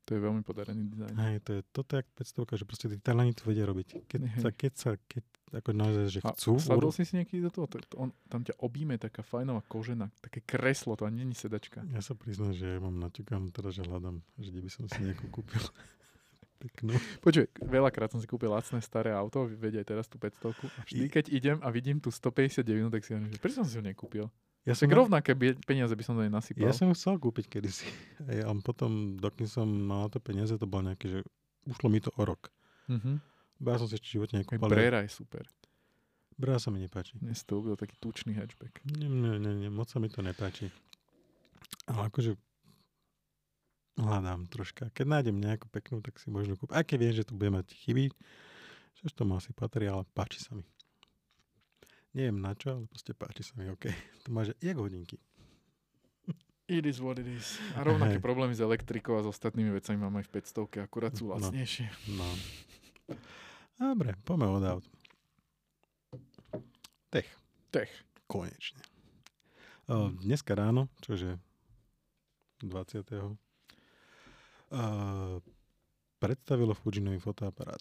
To je veľmi podarený dizajn. hej, to je toto jak 500, že proste tí Taliani to vedia robiť. Keď sa, keď sa, keď ako naozaj, že A chcú, sadol si si niekedy do toho? To- to On, tam ťa objíme taká fajnová kožená, také kreslo, to ani není sedačka. ja sa priznám, že ja mám naťukám teda, že hľadám, že kde by som si nejakú kúpil. Peknú. Počuj, veľakrát som si kúpil lacné staré auto, veď aj teraz tú 500 a vždy, keď idem a vidím tú 159, tak si hovorím, že prečo som si ho nekúpil? Ja som, Tak rovnaké peniaze by som do nej nasypal. ja som chcel kúpiť kedysi. Ale potom, dokým som mal na to peniaze, to bolo nejaké, že ušlo mi to o rok. Mhm. Bo ja som si ešte Aj nekúpal. Brera je super. Brera sa mi nepáči. Dnes to ubil taký tučný hatchback. Nie, nie, nie, nie, moc sa mi to nepáči. Ale akože hľadám troška. Keď nájdem nejakú peknú, tak si možno kúpiť. Aj keď viem, že tu bude mať chyby, čo to asi patrí, ale páči sa mi. Neviem na čo, ale proste páči sa mi, OK. To máš jak hodinky. It is what it is. A rovnaké Hej. problémy s elektrikou a s ostatnými vecami mám aj v 500, akurát sú No. lacnejšie. No. Dobre, poďme od aut. Tech. Tech. Konečne. Uh, dneska ráno, čože 20. Uh, predstavilo Fuji nový fotoaparát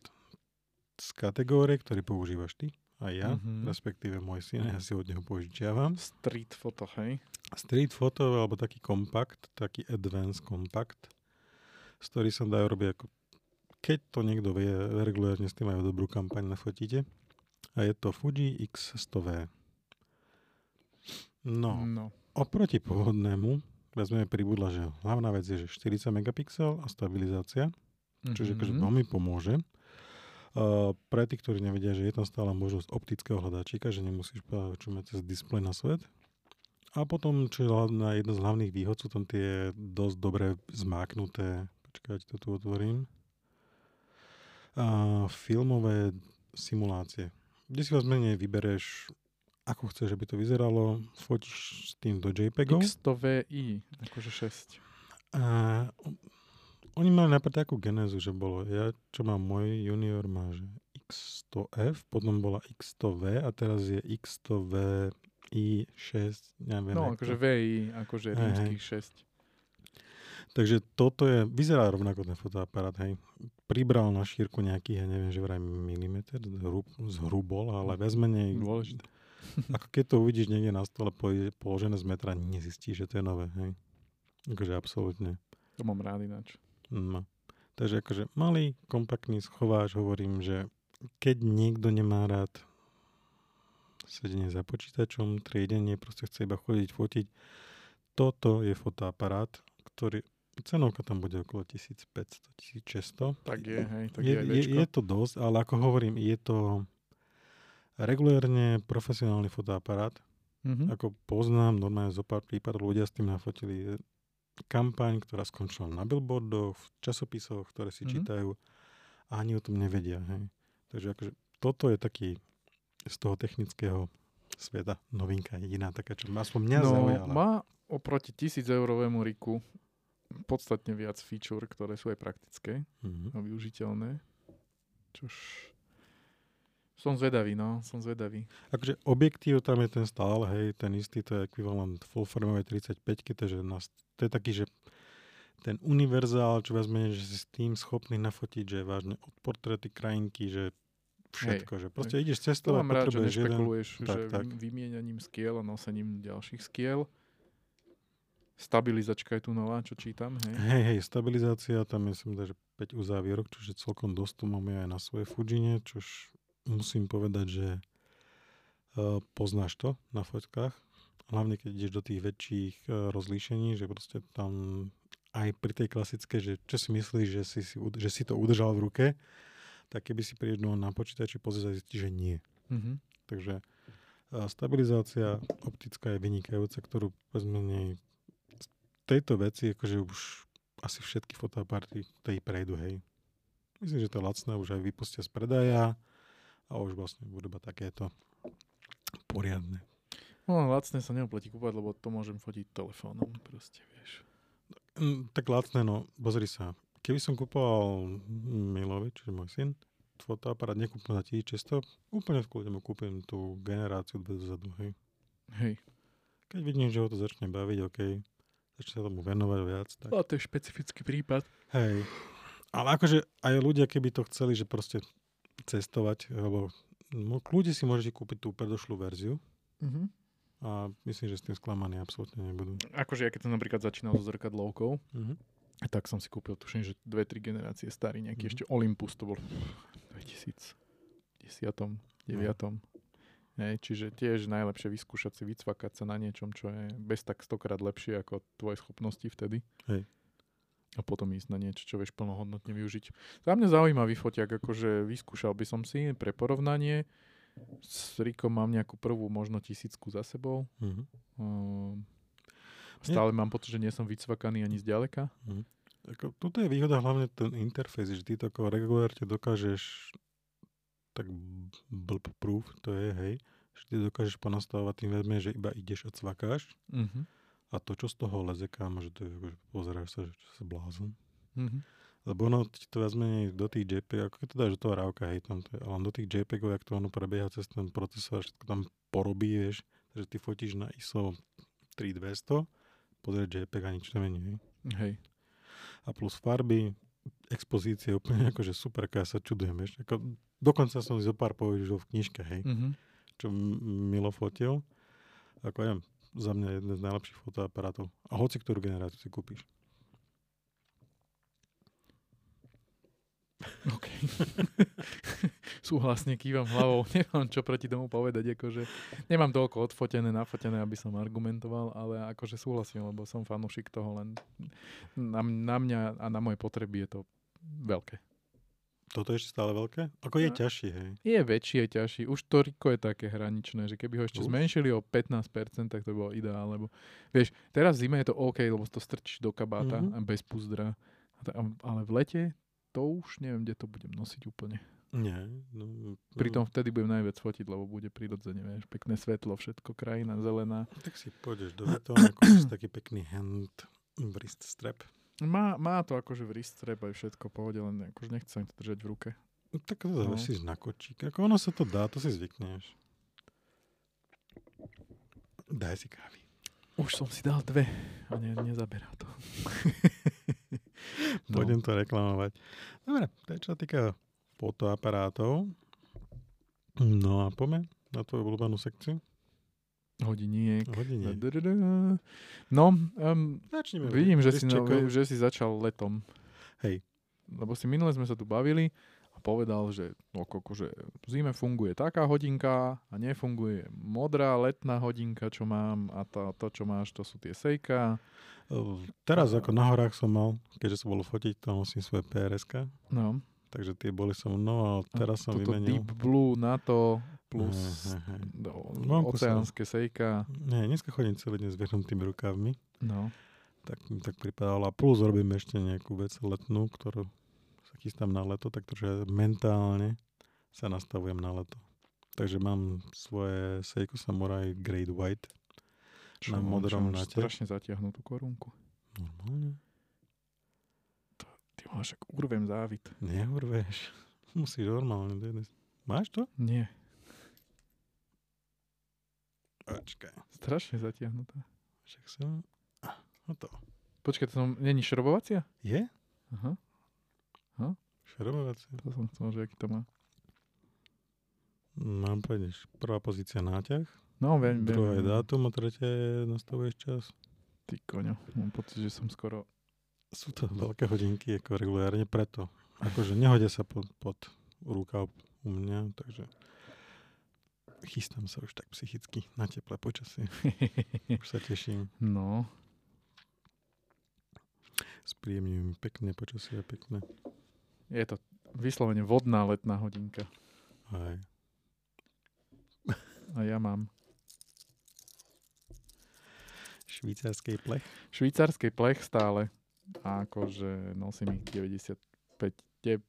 z kategórie, ktorý používaš ty a ja, Mhm. respektíve môj syn, ja si od neho požičiavam. Street photo, hej? Street photo, alebo taký kompakt, taký advanced kompakt, z ktorý sa dajú robiť ako keď to niekto vie, regulárne s tým majú dobrú kampaň nafotíte. A je to Fuji X100V. No, no. oproti pôvodnému, vezmeme pribudla, že hlavná vec je, že 40 megapixel a stabilizácia, mm-hmm. akože Mhm. veľmi pomôže. Uh, pre tých, ktorí nevedia, že je tam stále možnosť optického hľadáčika, že nemusíš počúvať cez displej na svet. A potom, čo je hlavná, jedna z hlavných výhod, sú tam tie dosť dobre zmáknuté, počkajte, to tu otvorím, uh, filmové simulácie. Kde si vás menej vybereš, ako chceš, aby to vyzeralo, fotíš s tým do JPEGov. X100VI, akože 6. A oni mali najprv takú genézu, že bolo, ja čo mám, môj junior má, že X100F, potom bola X100V a teraz je X100V i6, neviem. No, akože to. VI, akože Hej, rímskych 6. Takže toto je, vyzerá rovnako ten fotoaparát, hej. Pribral na šírku nejakých, ja neviem, že vraj milimeter, zhrub, zhrubol, ale viac menej Dôležité. Ako keď to uvidíš niekde na stole položené z metra, nezistíš, že to je nové, hej. Akože absolútne. To mám rád ináč. No. Takže akože malý, kompaktný schováč, hovorím, že keď niekto nemá rád sedenie za počítačom, triedenie, proste chce iba chodiť, fotiť, toto je fotoaparát, ktorý, cenovka tam bude okolo 1500-1600. Tak je, hej, tak je, je, je, je to dosť, ale ako hovorím, je to regulérne profesionálny fotoaparát. Mhm. Ako poznám, normálne zo pár prípadov ľudia s tým nafotili kampaň, ktorá skončila na billboardoch, v časopisoch, ktoré si Mhm. čítajú a ani o tom nevedia. Hej. Takže akože toto je taký z toho technického sveta novinka jediná taká, čo ma aspoň mňa no, zaujala. má oproti 1000 eurovému Riku podstatne viac feature, ktoré sú aj praktické Mhm. a využiteľné. Čož som zvedavý, no, som zvedavý. Akože objektív tam je ten stále, hej, ten istý, to je ekvivalent full frameovej 35 takže nás, to je taký, že ten univerzál, čo vás menej, že si s tým schopný nafotiť, že je vážne od portréty, krajinky, že všetko, že proste ideš To cestovať, mám rád, že potrebuješ jeden, nešpekuluješ, tak, že tak. vy- vymieňaním skiel a nosením ďalších skiel. Stabilizačka je tu nová, čo čítam, hej. Hej, hej, stabilizácia, tam som že 5 uzávierok, čo je celkom dosť, tu máme aj na svojej Fujine, čož musím povedať, že uh, poznáš to na fotkách, hlavne keď ideš do tých väčších uh, rozlíšení, že proste tam aj pri tej klasické, že čo si myslíš, že si, že si to udržal v ruke, tak keby si prieš na počítači pozrieť, zistíš, že nie. Mhm. Takže uh, stabilizácia optická je vynikajúca, ktorú povedzme nej tejto veci, akože už asi všetky fotoaparty tej prejdú, hej. Myslím, že to lacné už aj vypustia z predaja a už vlastne budú iba takéto poriadne. No, lacné sa neoplatí kúpať, lebo to môžem fotiť telefónom, proste, vieš. Mm, tak lacné, no, pozri sa. Keby som kúpoval Milovi, čiže môj syn, fotoaparát nekúpim za 1600, úplne v kľude mu kúpim tú generáciu dve dozadu, hej. Hej. Keď vidím, že ho to začne baviť, OK, začne sa tomu venovať viac, tak A to je špecifický prípad. Hej. Ale akože aj ľudia, keby to chceli, že proste cestovať, lebo no, kľudne si môžete kúpiť tú predošlú verziu Mhm. a myslím, že s tým sklamaní absolútne nebudú. Akože ja keď som napríklad začínal so zrkadlovkou, Mhm. tak som si kúpil, tuším, že dve, tri generácie starý, nejaký Mhm. ešte Olympus, to bol v 2010, 9. Hej, čiže tiež najlepšie vyskúšať si, vycvakať sa na niečom, čo je bez tak stokrát lepšie ako tvoje schopnosti vtedy. Hej. A potom ísť na niečo, čo vieš plnohodnotne využiť. Za mňa zaujímavý foťak, akože vyskúšal by som si pre porovnanie. S Rikom mám nejakú prvú možno tisícku za sebou. Mhm. Um, stále mám pocit, že nie som vycvakaný ani zďaleka. Ako, tuto je výhoda hlavne ten interfejs, že ty to ako regulárne dokážeš tak blb proof to je, hej, že ty dokážeš ponastavovať tým vedme, že iba ideš a cvakáš Mhm. A to, čo z toho leze, kámo, že to je, akože pozeráš sa, že čo sa blázon. Mhm. Lebo ono ti to viac menej do tých JPEG, ako keď to dáš do toho rávka, hej, tam to je, ale do tých JPEGov, jak to ono prebieha cez ten procesor, všetko tam porobí, vieš, že ty fotíš na ISO 3200, pozrieš JPEG a nič nemení, hej. Hej. A plus farby, expozície úplne akože super, ja sa čudujem, vieš. Ako, dokonca som zo pár použil v knižke, hej, Mhm. čo M- Milo fotil. Ako ja, za mňa jeden z najlepších fotoaparátov. A hoci ktorú generáciu si kúpiš. OK. Súhlasne kývam hlavou. Nemám čo proti tomu povedať. Akože nemám toľko odfotené, nafotené, aby som argumentoval, ale akože súhlasím, lebo som fanúšik toho len na, na mňa a na moje potreby je to veľké. Toto je ešte stále veľké? Ako je No. ťažšie, hej. Je väčší, je ťažší. Už to Riko je také hraničné, že keby ho ešte Už. zmenšili o 15%, tak to bolo ideál, lebo vieš, teraz v zime je to OK, lebo to strčíš do kabáta Mhm. a bez puzdra. Ale v lete to už neviem, kde to budem nosiť úplne. Nie. No, Pritom vtedy budem najviac fotiť, lebo bude prirodzene, vieš, pekné svetlo, všetko, krajina zelená. Tak si pôjdeš do Vuitton, kúpiš taký pekný hand wrist strap. Má, má to akože v wrist strap aj všetko pohode, len akože nechcem to držať v ruke. No, Tak to No. zavesíš na kočík. Ako ono sa to dá, to si zvykneš. Daj si kávy. Už som si dal dve a ne, nezaberá to. no. Budem to reklamovať. Dobre, to je čo týka fotoaparátov. No a poďme na tvoju obľúbenú sekciu. Hodiniek. Hodiniek. No, um, Začneme. vidím, že si, no, že si začal letom. Hej. Lebo si minule sme sa tu bavili a povedal, že, no, koko, že v zime funguje taká hodinka a nefunguje modrá letná hodinka, čo mám a to, to čo máš, to sú tie sejka. O, Teraz ako na horách som mal, keďže som bol fotiť, to nosím svoje PRSK, No, takže tie boli som mnou a a teraz som toto vymenil. Deep Blue na to plus hej, hej. no, oceánske sejka. Nie, dneska chodím celý deň s vyhnutými rukavmi, No, tak mi tak pripadalo. A plus robím ešte nejakú vec letnú, ktorú sa chystám na leto, tak trošku mentálne sa nastavujem na leto. Takže mám svoje Seiko Samurai Grade White. čo, Na modrom čo nate. strašne zatiahnutú korunku. Normálne. Ty máš, ak urvem závit. Neurveš. Musíš normálne. Máš to? Nie, Počkaj. strašne zatiahnutá. Však som... Ah, No to. Počkaj, to som, není šrobovacia? Je? Aha, Šrobovacie. to som chcel, že aký to má. Mám povedeš. Prvá pozícia náťah, No, viem, viem. druhá je dátum a tretia je nastavuješ čas. Ty koňo, mám pocit, že som skoro... Sú to veľké hodinky ako regulárne preto. Akože nehodia sa pod, pod rukav u mňa, takže chystám sa už tak psychicky na teplé počasie. Už sa teším. no, Spríjemňujú mi pekné počasie a pekné. je to vyslovene vodná letná hodinka. Aj. A ja mám Švýcarský plech. švýcarský plech stále. A akože nosím ich 95,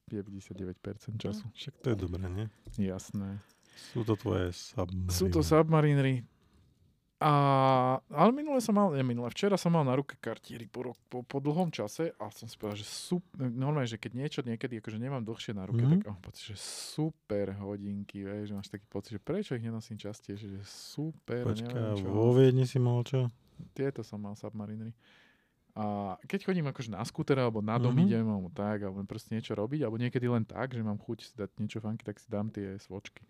99% času. Však to je dobré, nie? Jasné. Sú to tvoje submariny. Sú to submarinery. A, ale minule som mal, nie minule, včera som mal na ruke kartieri po, rok, po, po dlhom čase a som si povedal, že super, normálne, že keď niečo niekedy akože nemám dlhšie na ruke, Mhm. mm-hmm. tak mám pocit, že super hodinky, vieš, máš taký pocit, že prečo ich nenosím častejšie, že super, Počkaj, neviem čo. vo Viedni si mal čo? Tieto som mal submarinery. A keď chodím akože na skúter, alebo na dom Mhm. idem, alebo tak, alebo proste niečo robiť, alebo niekedy len tak, že mám chuť si dať niečo funky, tak si dám tie svočky.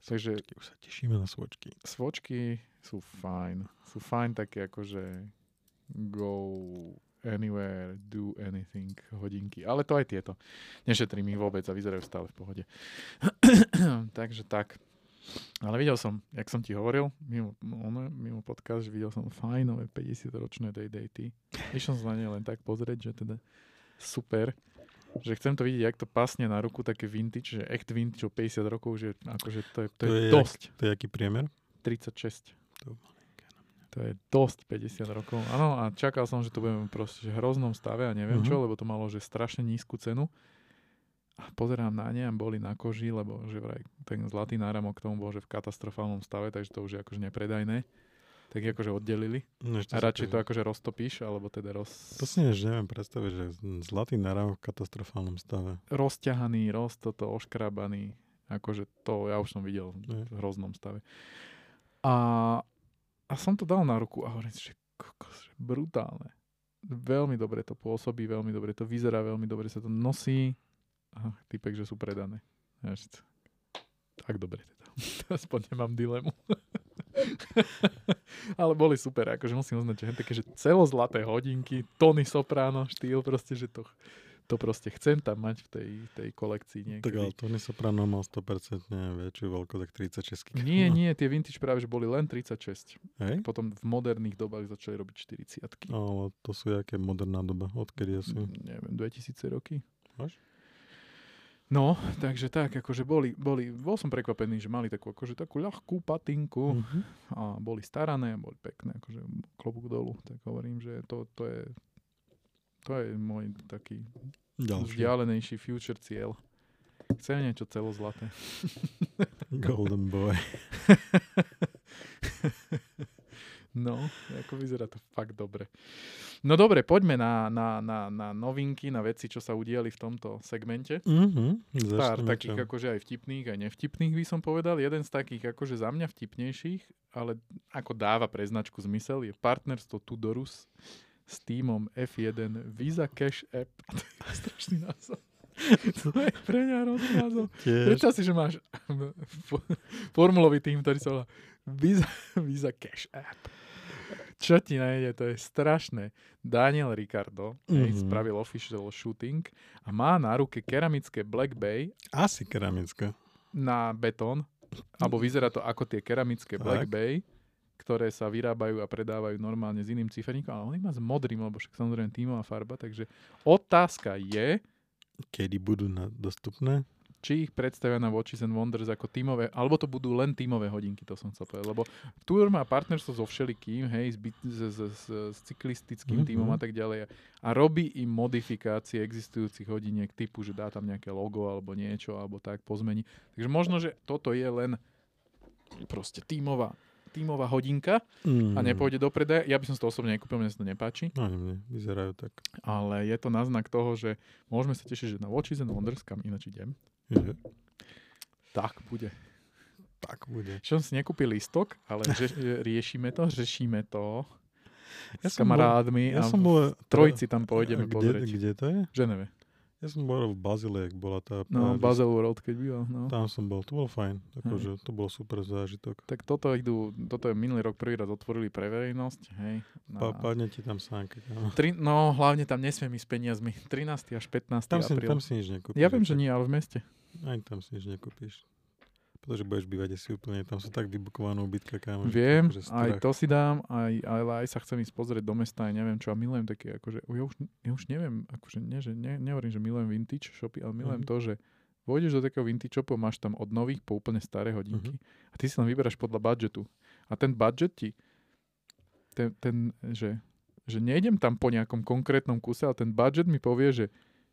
Takže Už sa tešíme na svočky. svočky sú fajn. Sú fajn také akože go anywhere, do anything hodinky. Ale to aj tieto. Nešetrím ich vôbec a vyzerajú stále v pohode. Takže tak. Ale videl som, jak som ti hovoril, mimo, ono, mimo podcast, že videl som fajnové 50-ročné Day Day Išiel som na ne len tak pozrieť, že teda super. Že chcem to vidieť, jak to pasne na ruku, také vintage, že echt vintage o 50 rokov, že akože to je, to To je, je jak- dosť. To je aký priemer? 36. To To je dosť 50 rokov. Áno, a čakal som, že to budeme proste v hroznom stave a neviem Mhm. čo, lebo to malo že strašne nízku cenu. A pozerám na ne a boli na koži, lebo že vraj ten zlatý náramok k tomu bol že v katastrofálnom stave, takže to už je akože nepredajné. Tak ich akože oddelili. No, A radšej to akože roztopíš, alebo teda roz... To si než neviem predstaviť, že zlatý naráv v katastrofálnom stave. rozťahaný, roz toto oškrabaný. Akože to ja už som videl Ne. v hroznom stave. A, a som to dal na ruku a hovorím si, že kokos, že brutálne. Veľmi dobre to pôsobí, veľmi dobre to vyzerá, veľmi dobre sa to nosí. A typek, že sú predané. To- tak dobre teda. Aspoň nemám dilemu. Ale boli super, akože musím uznať, že také, že celozlaté hodinky, Tony Soprano štýl, proste, že to, to proste chcem tam mať v tej, tej kolekcii niekedy. Tak ale Tony Soprano mal 100% väčšiu veľkosť, tak 36. Nie, nie, tie vintage práve, že boli len 36. Hej? Potom v moderných dobách začali robiť 40 Ale to sú jaké moderná doba, odkedy asi. Neviem, 2000 roky. Až? No, takže tak, akože boli, boli, bol som prekvapený, že mali takú, akože takú ľahkú patinku Mhm. a boli starané, boli pekné, akože klobúk dolu, tak hovorím, že to, to je to je môj taký Ďalší. vzdialenejší future cieľ. Chcem niečo celozlaté. Golden Boy. No, ako vyzerá to fakt dobre. No dobre, poďme na, na, na, na novinky, na veci, čo sa udiali v tomto segmente. Mhm. Pár takých čo? akože aj vtipných, aj nevtipných by som povedal. Jeden z takých akože za mňa vtipnejších, ale ako dáva pre značku zmysel, je partnerstvo Tudorus s týmom F1 Visa Cash App. To je strašný názov. To je pre mňa. Tiež. Predstav si, že máš fo- formulový tým, ktorý sa volá Visa, Visa Cash App. Čo ti najde, to je strašné. Daniel Ricardo mm-hmm. hej, Mhm. spravil official shooting a má na ruke keramické Black Bay Asi keramická. na betón, alebo vyzerá to ako tie keramické Black Tak. Bay, ktoré sa vyrábajú a predávajú normálne s iným ciferníkom, ale on ich má s modrým, lebo však samozrejme tímová farba, takže otázka je, Kedy budú na, dostupné? či ich predstavia na Watches and Wonders ako tímové, alebo to budú len tímové hodinky, to som chcel povedať, lebo Tour má partnerstvo so všelikým, hej, s, byt- s, s, s, s cyklistickým Mhm. tímom a tak ďalej a robí im modifikácie existujúcich hodiniek typu, že dá tam nejaké logo alebo niečo, alebo tak pozmení. Takže možno, že toto je len proste tímová, tímová hodinka Mm. a nepôjde do predaja. Ja by som si to osobne nekúpil, mne sa to nepáči, No, mne vyzerajú tak. ale je to náznak toho, že môžeme sa tešiť, že na Watches and Wonders, kam ináč idem, Že, tak bude. tak bude. Čo som si nekúpil listok, ale že, že riešime to, řešíme to Ja s som bol- kamarádmi Ja a som bol... trojici tam pôjdeme kde, pozrieť. Kde to je? V Ženeve. Ja som bol v Bazile, ak bola tá... No, Basel World, keď býval. No. Tam som bol, to bol fajn. Akože, to bol super zážitok. Tak toto idú, toto je minulý rok prvý raz otvorili pre verejnosť, hej. Pa, Na, padne ti tam sánka. kámo. tri, no, hlavne tam nesmiem ísť peniazmi. 13. až 15. Tam si, apríl. tam si nič nekúpiš. ja viem, že nie, ale v meste. Ani tam si nič nekúpiš. Pretože budeš bývať asi úplne, tam sú tak vybukované ubytka, kámo. že to Viem, akože aj to si dám, aj, ale aj sa chcem ísť pozrieť do mesta, aj neviem čo, a milujem také, akože, ja už, ja už neviem, akože, nie, že, ne, nehovorím, že milujem vintage shopy, ale milujem Mhm. to, že vojdeš do takého vintage shopu, máš tam od nových po úplne staré hodinky a ty si len vyberáš podľa budžetu. A ten budget ti, ten, ten že, že nejdem tam po nejakom konkrétnom kuse, ale ten budget mi povie, že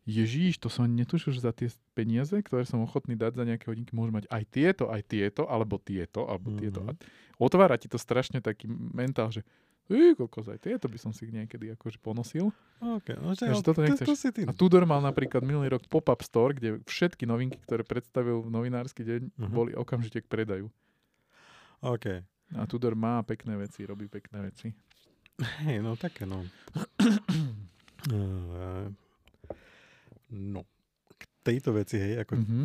Ježíš, to som ani netušil, že za tie peniaze, ktoré som ochotný dať za nejaké hodinky, môžem mať aj tieto, aj tieto, alebo tieto, alebo mm-hmm. tieto. A Mhm. otvára ti to strašne taký mentál, že Ej, kokos, aj tieto by som si niekedy akože ponosil. OK, no, ale toto to, to si ty. A Tudor mal napríklad minulý rok pop-up store, kde všetky novinky, ktoré predstavil v novinársky deň, Mhm. boli okamžite k predaju. OK. A Tudor má pekné veci, robí pekné veci. Hej, no také no. No. K tejto veci, hej, ako Mm-hmm.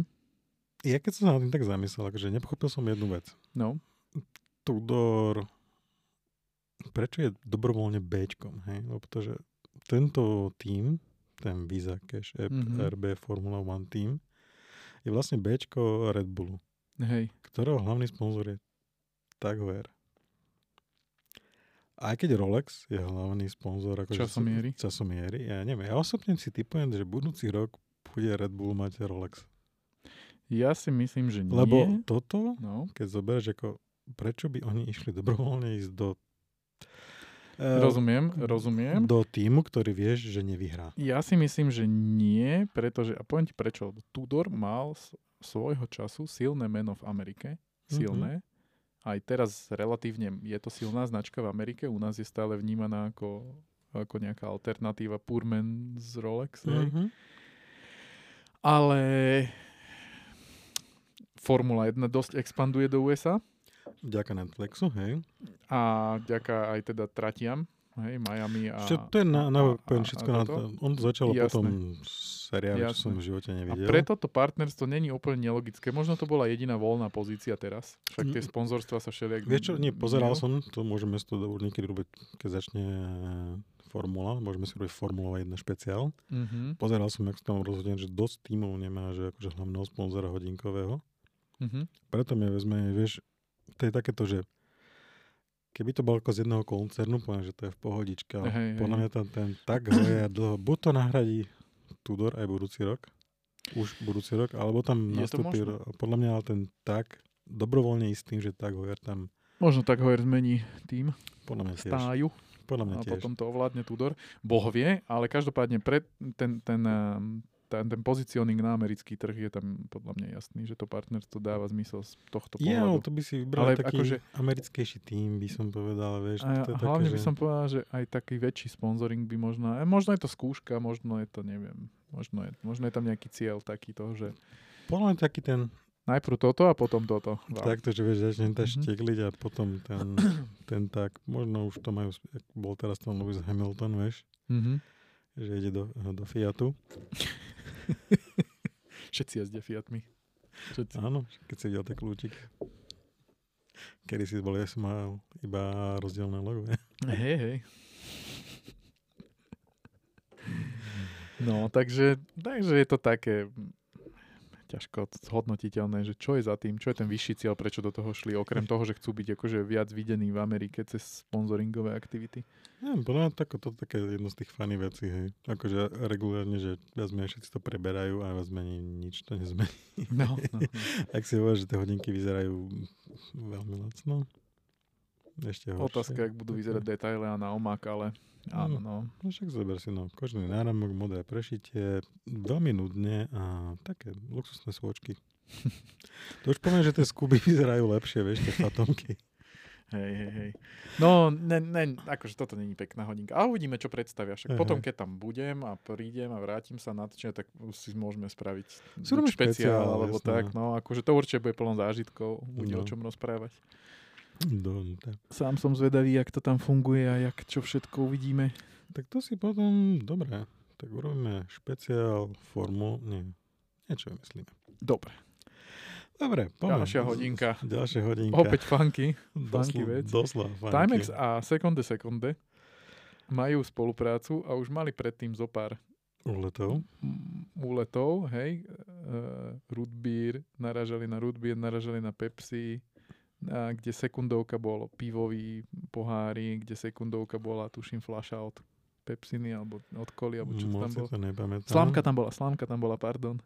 ja keď som sa nad tým tak zamyslel, akože nepochopil som jednu vec. No, Tudor, prečo je dobrovoľne Bčkom, hej? Lebo pretože tento tým, ten Visa Cash App Mhm. RB Formula One tým, je vlastne Bčko Red Bullu, hej. ktorého hlavný sponzor je Tag Heuer. Aj keď Rolex je hlavný sponzor akože Časomiery. časomiery, ja neviem, ja osobne si typujem, že budúci rok bude Red Bull mať Rolex. Ja si myslím, že nie. Lebo toto No, keď zoberieš, ako prečo by oni išli dobrovoľne ísť do eh, rozumiem, rozumiem. do týmu, ktorý vieš, že nevyhrá. Ja si myslím, že nie, pretože, a poviem ti prečo, Tudor mal svojho času silné meno v Amerike, silné. Aj teraz relatívne je to silná značka v Amerike, u nás je stále vnímaná ako, ako nejaká alternatíva Purman z Rolex. Mhm. Ale Formula 1 dosť expanduje do USA Vďaka Netflixu, hej. a ďaká aj teda tratiam, hej, Miami a... Čo to je na, na, a- poviem a- všetko a na. On začalo Jasné. potom seriály, čo Jasné. som v živote A nevidel. preto to partnerstvo není úplne nelogické. Možno to bola jediná voľná pozícia teraz. Však tie sponzorstva sa všelijak... Vieš čo, nie, pozeral som, to môžeme si to do- niekedy robiť, keď začne eh, formula, môžeme si robiť Formula 1 špeciál. Mhm, Pozeral som, jak som tam rozhodne, že dosť tímov nemá, že akože hlavného sponzora hodinkového. mhm. Preto mi vezme, vieš, to je takéto, že keby to bolo ako z jedného koncernu, poviem, že to je v pohodičke, ale Hej, podľa mňa tam ten tak hoja dlho, buď to nahradí Tudor aj budúci rok, už budúci rok, alebo tam Je nastúpi, podľa mňa ale ten tak dobrovoľne istým, že tak hoja tam, Možno tak Hoyer zmení tým, podľa mňa tiež, stáju. Podľa mňa a tiež. potom to ovládne Tudor. Boh vie, ale každopádne pre ten, ten, ten, ten pozicioning na americký trh je tam podľa mňa jasný, že to partnerstvo dáva zmysel z tohto Je, ale pohľadu. to by si vybral Ale taký akože- americkejší tým, by som povedal, vieš. A to je hlavne také, by že... som povedal, že aj taký väčší sponzoring by možno, možno je to skúška, možno je to, neviem, možno je, možno je tam nejaký cieľ takýto, že Podľa mňa taký ten najprv toto a potom toto. Wow. Takto, že vieš, začne tá Mhm. štekliť a potom ten, ten tak, možno už to majú, bol teraz ten Lewis Hamilton, vieš, Mhm. že ide do, do Fiatu. Všetci jazdia Fiatmi. Všetci. Áno, keď si videl tie kľúčiky. Kedy si bol, ja som mal iba rozdielne logo. Hej, hej. No, takže, takže je to také ťažko zhodnotiteľné, že čo je za tým, čo je ten vyšší cieľ, prečo do toho šli, okrem toho, že chcú byť akože viac videní v Amerike cez sponzoringové aktivity. Ja, podľa tako, to také jedno z tých funny vecí, hej. Akože regulárne, že viac menej všetci to preberajú a viac menej nič to nezmení. No, no, no. Ak si hovoríš, že tie hodinky vyzerajú veľmi lacno. Ešte horšie. Otázka, jak budú vyzerať detaily a na omak, ale áno, no. No však zober si, no, kožný náramok, modré prešitie, veľmi nudne a také luxusné svočky. to už poviem, že tie skuby vyzerajú lepšie, vieš, tie fatomky. Hej, hej, hej. No, ne, ne, akože toto není pekná hodinka. A uvidíme, čo predstavia. Však Hej, potom, keď tam budem a prídem a vrátim sa na točenie, tak si môžeme spraviť špeciál, špeciál, alebo jasné. tak. No, akože to určite bude plno zážitkov. Bude o No. čom rozprávať. Do, tak. Sám som zvedavý, jak to tam funguje a jak čo všetko uvidíme. tak to si potom, dobre, tak urobíme špeciál, formu, nie, niečo vymyslíme. Dobre. Dobre, poďme. Ďalšia hodinka. Ďalšia hodinka. Opäť funky. funky vec. Doslova funky. Timex a Seconde Seconde majú spoluprácu a už mali predtým zo pár Uletov. mm, úletov, hej, uh, root beer, naražali na root beer, naražali na Pepsi, kde sekundovka bolo pivový pohári, kde sekundovka bola, tuším, fľaša od Pepsiny alebo od Koli, alebo čo to tam bolo. to nepamätám. Slámka tam bola, slámka tam bola, pardon.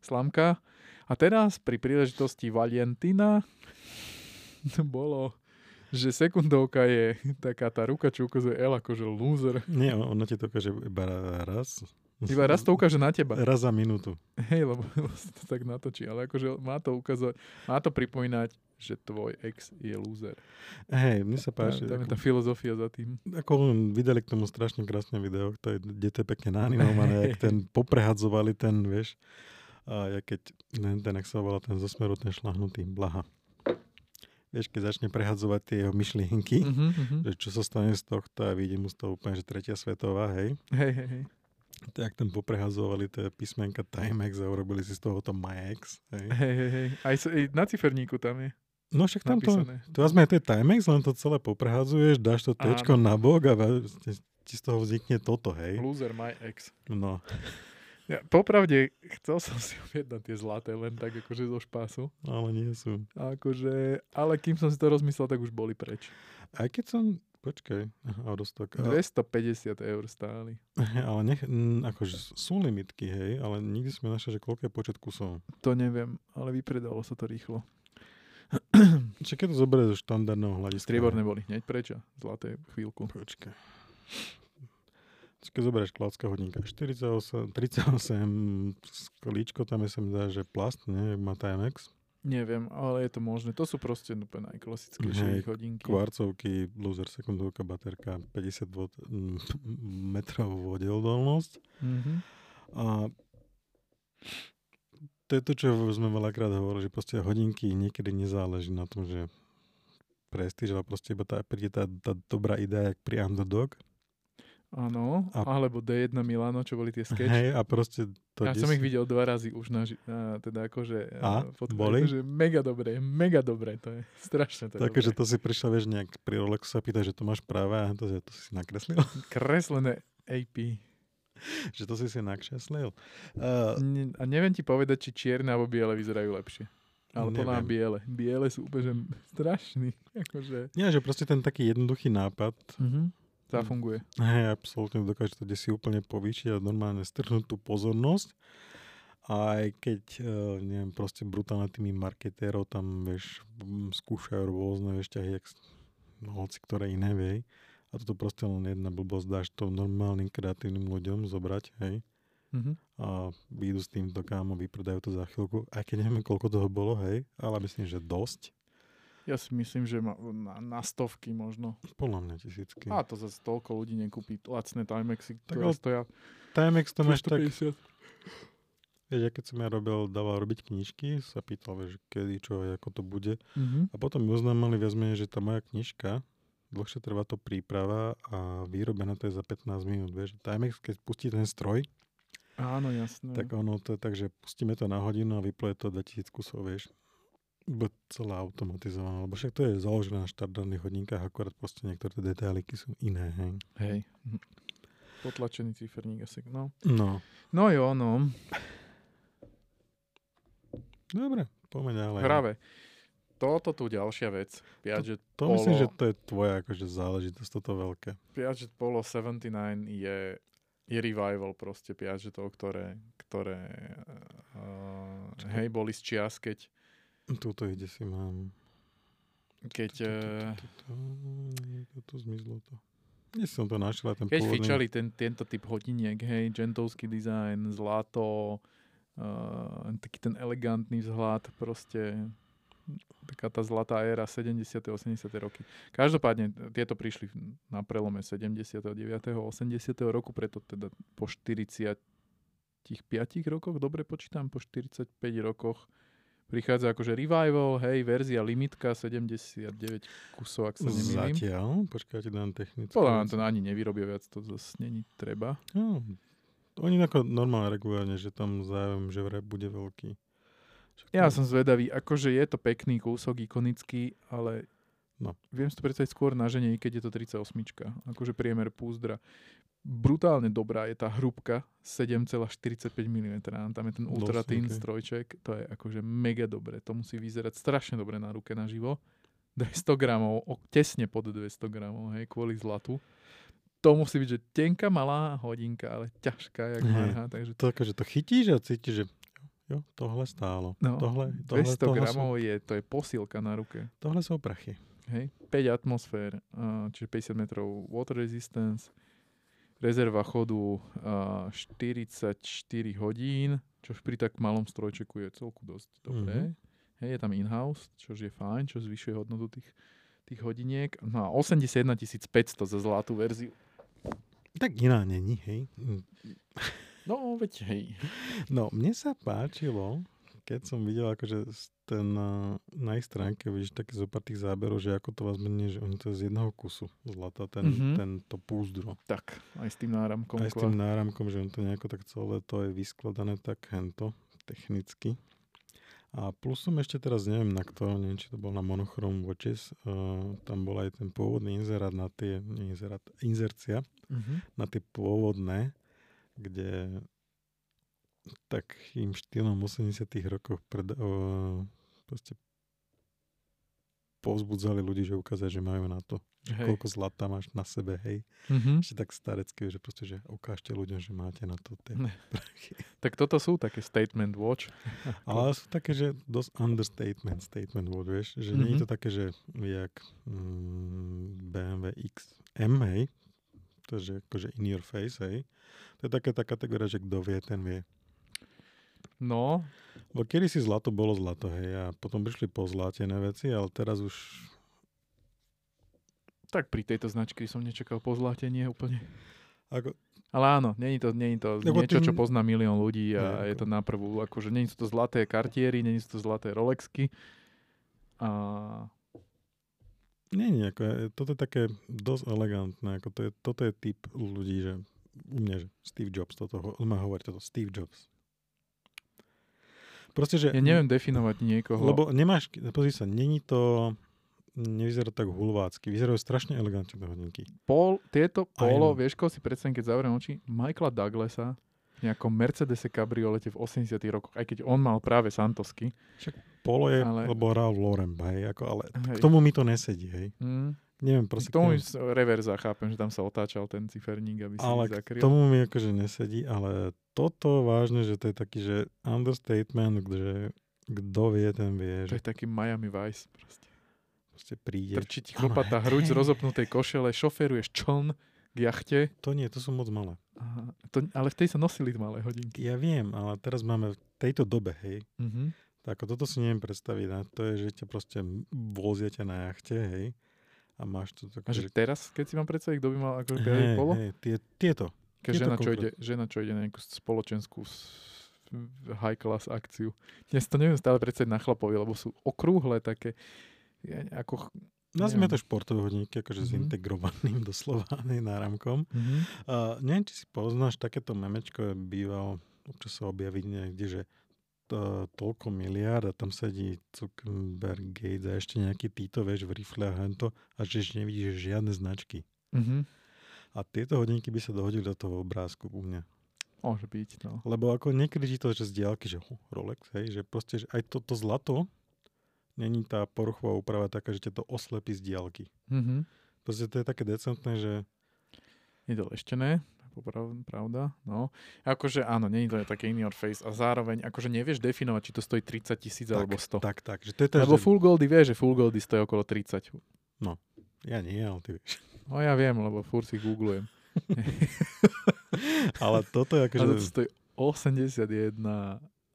Slámka. A teraz pri príležitosti Valentina bolo, že sekundovka je taká tá ruka, čo ukazuje L akože loser. Nie, on- ono ti to ukáže iba raz. Iba raz to ukáže na teba. Raz za minútu. Hej, lebo sa to tak natočí, ale akože má to ukazovať, má to pripomínať, že tvoj ex je loser. Hej, mne sa Páči, páči. tam je tá filozofia za tým. ako vydali k tomu strašne krásne video, to je, kde to je pekne naanimované, jak ten poprehadzovali ten, vieš, a ja keď ten, ten, jak sa volá ten zo smeru, ten šlahnutý, blaha. Vieš, keď začne prehadzovať tie jeho myšlienky, Mhm, mhm. že čo sa stane z tohto a vyjde mu z toho úplne, že tretia svetová, hej. Hej, hej, hej. Tak ten poprehazovali tie písmenka Timex a urobili si z toho to MyX, hej. Hej, hej, hej. Aj, aj na ciferníku tam je No však tam to, napísané. to vezme to je Timex, len to celé poprehadzuješ, dáš to tečko Áno. na bok a ti z toho vznikne toto, hej. Loser my ex. No, Ja, popravde, chcel som si objednať tie zlaté, len tak akože zo špásu. ale nie sú. Akože, ale kým som si to rozmyslel, tak už boli preč. Aj keď som, počkaj, aha. A, 250 eur stáli. ale nech, m, akože sú limitky, hej, ale nikdy sme našli, že koľko je počet kusov. To neviem, ale vypredalo sa to rýchlo. Čiže keď to zoberieš zo štandardného hľadiska. Strieborné boli hneď preč a zlaté chvíľku. Počkaj. Čiže keď zoberieš klácka hodinka, 48, 38, sklíčko, tam je sa mi zdá, že plast, nie, jak má Timex. Neviem, ale je to možné. To sú proste úplne najklasickejšie Hej, hodinky. Kvarcovky, loser, sekundovka, baterka, 50 V, mm, metrov vodeodolnosť. Mhm. A to je to, čo sme veľakrát hovorili, že proste hodinky niekedy nezáleží na tom, že prestíž, ale proste iba tá, príde tá, tá dobrá idea, jak pri Underdog. Áno, A- alebo D1 Milano, čo boli tie sketch. Hej, a proste to ja kde som si- ich videl dva razy už na, na teda akože A? fotka, Boli? akože mega dobré, mega dobré, to je strašne to je Také, že dobré. to si prišiel, vieš, nejak pri Rolexu sa pýta, že to máš práve a to, to si nakreslil. Kreslené AP. že to si si nakreslil. Uh, Ne, a neviem ti povedať, či čierne alebo biele vyzerajú lepšie. Ale podľa mňa Neviem. biele. Biele sú úplne že strašný. Akože, nie, že proste ten taký jednoduchý nápad, mhm. Zafunguje. hej, absolútne dokáže to si úplne povýšiť a normálne strhnúť tú pozornosť. Aj keď, uh, neviem, proste brutálne tými marketérov tam, vieš, skúšajú rôzne, vieš, ťahy, jak no, hoci ktoré iné, viej. A toto proste len jedna blbosť, dáš to normálnym kreatívnym ľuďom zobrať, hej. Mhm. a výjdu s týmto kámo, vypredajú to za chvíľku, aj keď neviem, koľko toho bolo, hej, ale myslím, že dosť. Ja si myslím, že ma, na, na stovky možno. Podľa mňa tisícky. A to zase toľko ľudí nekúpi lacné Timexy, Tak ktoré ale stoja Timex to máš tak, 250. vieš, ja keď som ja robil, dával robiť knižky, sa pýtal, vieš, kedy, čo, ako to bude. Mhm. A potom mi oznámili viac menej, že tá moja knižka, dlhšie trvá to príprava a výrobená to je za 15 minút, vieš. Timex, keď pustí ten stroj, Áno, jasné. Tak ono to je tak, že pustíme to na hodinu a vypleje to 2000 kusov, vieš. Bude celé automatizované, lebo však to je založené na štandardných hodinkách, akorát proste niektoré detailiky sú iné, hej. Hej. Mhm. Potlačený ciferník asi, no. No, No jo, no. dobre, poďme ďalej. Práve. Toto tu ďalšia vec. Piaget To Polo, myslím, že to je tvoja akože záležitosť, toto veľké. Piaget Polo 79 je, je revival proste Piagetov, ktoré, ktoré uh, hej, boli z čias, keď, Tuto ide si mám. keď, Tu, eh, tu zmizlo to. Dnes som to našiel, ten keď pôvodný. fičali ten, tento typ hodiniek, hej, gentovský dizajn, zlato, uh, taký ten elegantný vzhľad, proste taká tá zlatá éra 70. 80. roky. Každopádne tieto prišli na prelome 79. 80. roku, preto teda po 45 rokoch, dobre počítam, po 45 rokoch prichádza akože revival, hej, verzia limitka 79 kusov, ak sa nemýlim. Zatiaľ, počkajte, dám technické. Podľa veci. to ani nevyrobia viac, to zase není treba. No, oni ako normálne regulárne, že tam záujem, že vraj bude veľký. Však Ja som zvedavý, akože je to pekný kúsok, ikonický, ale No. viem si to predstaviť skôr na žene, keď je to 38. Akože priemer púzdra. Brutálne dobrá je tá hrúbka 7,45 mm. Tam je ten ultra thin ok. strojček. To je akože mega dobre. To musí vyzerať strašne dobre na ruke naživo. 200 gramov, tesne pod 200 gramov, hej, kvôli zlatu. To musí byť, že tenká malá hodinka, ale ťažká, jak marha. Takže To akože to chytíš a cítiš, že jo, tohle stálo. No, tohle, tohle, 200 tohle, gramov sú, je, to je posílka na ruke. tohle sú prachy. Hej, 5 atmosfér, čiže 50 metrov water resistance, rezerva chodu a, 44 hodín, čo pri tak malom strojčeku je celku dosť dobré. Mhm. Hej, je tam in-house, čo je fajn, čo zvyšuje hodnotu tých, tých hodiniek. No a 81 500 za zlatú verziu. Tak iná není, hej. No, veď hej. No, mne sa páčilo, keď som videl akože ten, uh, na ich stránke vidíš také zo pár tých záberov, že ako to vás mení, že oni to je z jedného kusu zlata, ten, Mhm. tento púzdro. Tak, aj s tým náramkom. Aj s tým náramkom, že on to nejako tak celé to je vyskladané tak hento, technicky. A plus som ešte teraz, neviem na kto, neviem, či to bol na Monochrome Watches, uh, tam bol aj ten pôvodný inzerát na tie, inzerát, inzercia, Mhm. na tie pôvodné, kde takým štýlom 80 rokoch pred, o, proste povzbudzali ľudí, že ukázať, že majú na to. Hej. koľko zlata máš na sebe, hej. Mhm. Ešte tak starecké, že proste, že ukážte ľuďom, že máte na to tie prachy. Tak toto sú také statement watch. Ale sú také, že dosť understatement, statement word, vieš, že nie je Mhm. to také, že jak mm, BMW XM, hej, to je že akože in your face, hej. To je taká tá kategória, že kto vie, ten vie. No, Lebo kedy si zlato bolo zlato, hej, a potom prišli pozlátené veci, ale teraz už, tak pri tejto značke som nečakal pozlátenie úplne. ako, Ale áno, není to, není to Lebo niečo, čo tým- pozná milión ľudí a Hej, je to na prvú. Akože není sú to zlaté kartiery, není sú to zlaté Rolexky. A nie, nie, ako, je- toto je také dosť elegantné, ako to je, toto je typ ľudí, že u mňa, že Steve Jobs, toto, on má hovoriť toto, Steve Jobs. Proste, že... ja neviem definovať niekoho. Lebo nemáš, pozri sa, není to, nevyzerá tak hulvácky, vyzerajú strašne elegantne hodinky. Pol, tieto polo, no. vieš, koho si predstavím, keď zavriem oči? Michaela Douglasa v nejakom Mercedese kabriolete v 80 rokoch, aj keď on mal práve Santosky. Polo je, Ale- lebo hral v Lorem, hej, ako, ale Hej. k tomu mi to nesedí, hej. Mm. Neviem, K proste tomu k s- reverza, chápem, že tam sa otáčal ten ciferník, aby si ale k zakryl. tomu mi akože nesedí, ale toto vážne, že to je taký, že understatement, že kto vie, ten vie, To že je taký Miami Vice. Proste. proste príde. Trčí ti chlopatá hruď z rozopnutej košele, šoferuješ čln k jachte. To nie, to sú moc malé. Aha, to, ale vtedy sa nosili malé hodinky. Ja viem, ale teraz máme v tejto dobe, hej, Mhm. tak ako toto si neviem predstaviť. Ne? To je, že ťa proste vozia ťa na jachte, hej, a máš to tak, A že teraz, keď si mám predstaviť, kto by mal piaty hej, polo? hej, tie, tieto. Tieto žena, čo ide, žena, čo ide na nejakú spoločenskú high class akciu. Ja si to neviem stále predstaviť na chlapovi, lebo sú okrúhle také, ja, ako... Nazvime to športové hodinky, akože s Mhm. integrovaným doslova, náramkom. Mhm. Uh, neviem, či si poznáš, takéto memečko je býval občas sa objaví niekde, že to, toľko miliard a tam sedí Zuckerberg, Gates a ešte nejaký títo, vieš, v rifle a hento a že nevidíš žiadne značky. Mhm. A tieto hodinky by sa dohodili do toho obrázku u mňa. Môže byť, no. Lebo ako niekedy to, že z diálky, že oh, Rolex, hej, že proste, že aj toto to zlato, není tá poruchová úprava taká, že ťa to oslepí z diálky. Mhm. Proste to je také decentné, že Je to leštené, pravda, no. Akože áno, je to taký in your face a zároveň akože nevieš definovať, či to stojí 30 tisíc alebo 100. tak, tak. Že to je to, Lebo že... full goldy vie, že full goldy stojí okolo 30. Ja nie, ale ty vieš. No ja viem, lebo furt si googlujem. Ale toto je akože... Ale to stojí 81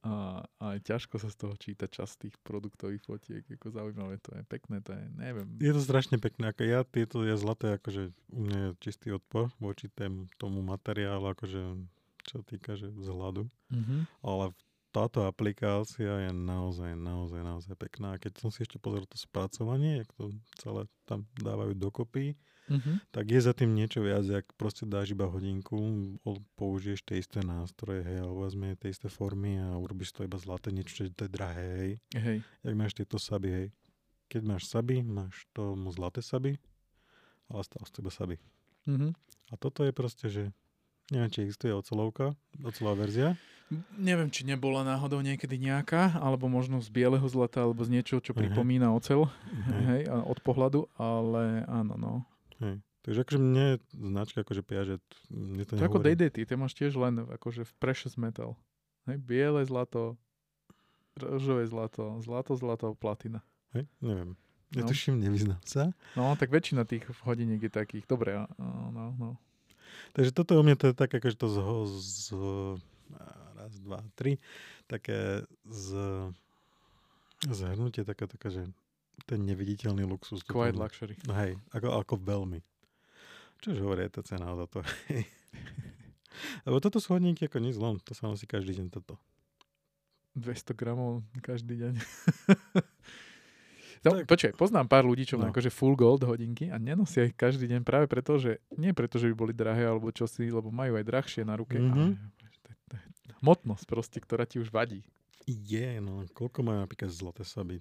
a, a ťažko sa z toho číta čas tých produktových fotiek. Ako zaujímavé to je, pekné to je, neviem. Je to strašne pekné. Ako ja tieto, ja zlaté, akože u mňa je čistý odpor voči tém, tomu materiálu, akože čo týka, že vzhľadu. Mhm. Ale táto aplikácia je naozaj, naozaj, naozaj pekná. Keď som si ešte pozrel to spracovanie, jak to celé tam dávajú dokopy, Mhm. tak je za tým niečo viac, jak proste dáš iba hodinku, použiješ tie isté nástroje, hej, alebo vezme tie isté formy a urobíš to iba zlaté niečo, to je drahé, hej. Hej. Jak máš tieto saby, hej. Keď máš saby, máš tomu zlaté saby, ale stále z teba saby. Mhm. A toto je proste, že neviem, či existuje ocelovka, ocelová verzia. Neviem, či nebola náhodou niekedy nejaká, alebo možno z bieleho zlata, alebo z niečoho, čo pripomína ocel, Hej. hej, od pohľadu, ale áno, no. Hej. Takže akože mne značka akože piaže, mne to To je ako. DDT, ty máš tiež len akože v precious metal. Hej, biele zlato, rožové zlato, zlato, zlato, platina. Hej, neviem. No. Netuším, nevyznám sa. No, tak väčšina tých hodiniek je takých. Dobre, no, no. Takže toto u mňa to je tak, akože to z, z raz, dva, tri, také z zhrnutie, taká, taká, že ten neviditeľný luxus. Quiet mňa- luxury. No hej, ako, ako veľmi. Čož hovorí tá cena za to. Lebo toto sú hodníky ako nič len, to sa nosí každý deň toto. 200 gramov každý deň. No, Tak. počkaj, poznám pár ľudí, čo má No. akože full gold hodinky a nenosia ich každý deň práve preto, že nie preto, že by boli drahé alebo čosi, lebo majú aj drahšie na ruke. Mhm. To je hmotnosť proste, ktorá ti už vadí. Je, no koľko majú napríklad zlaté saby?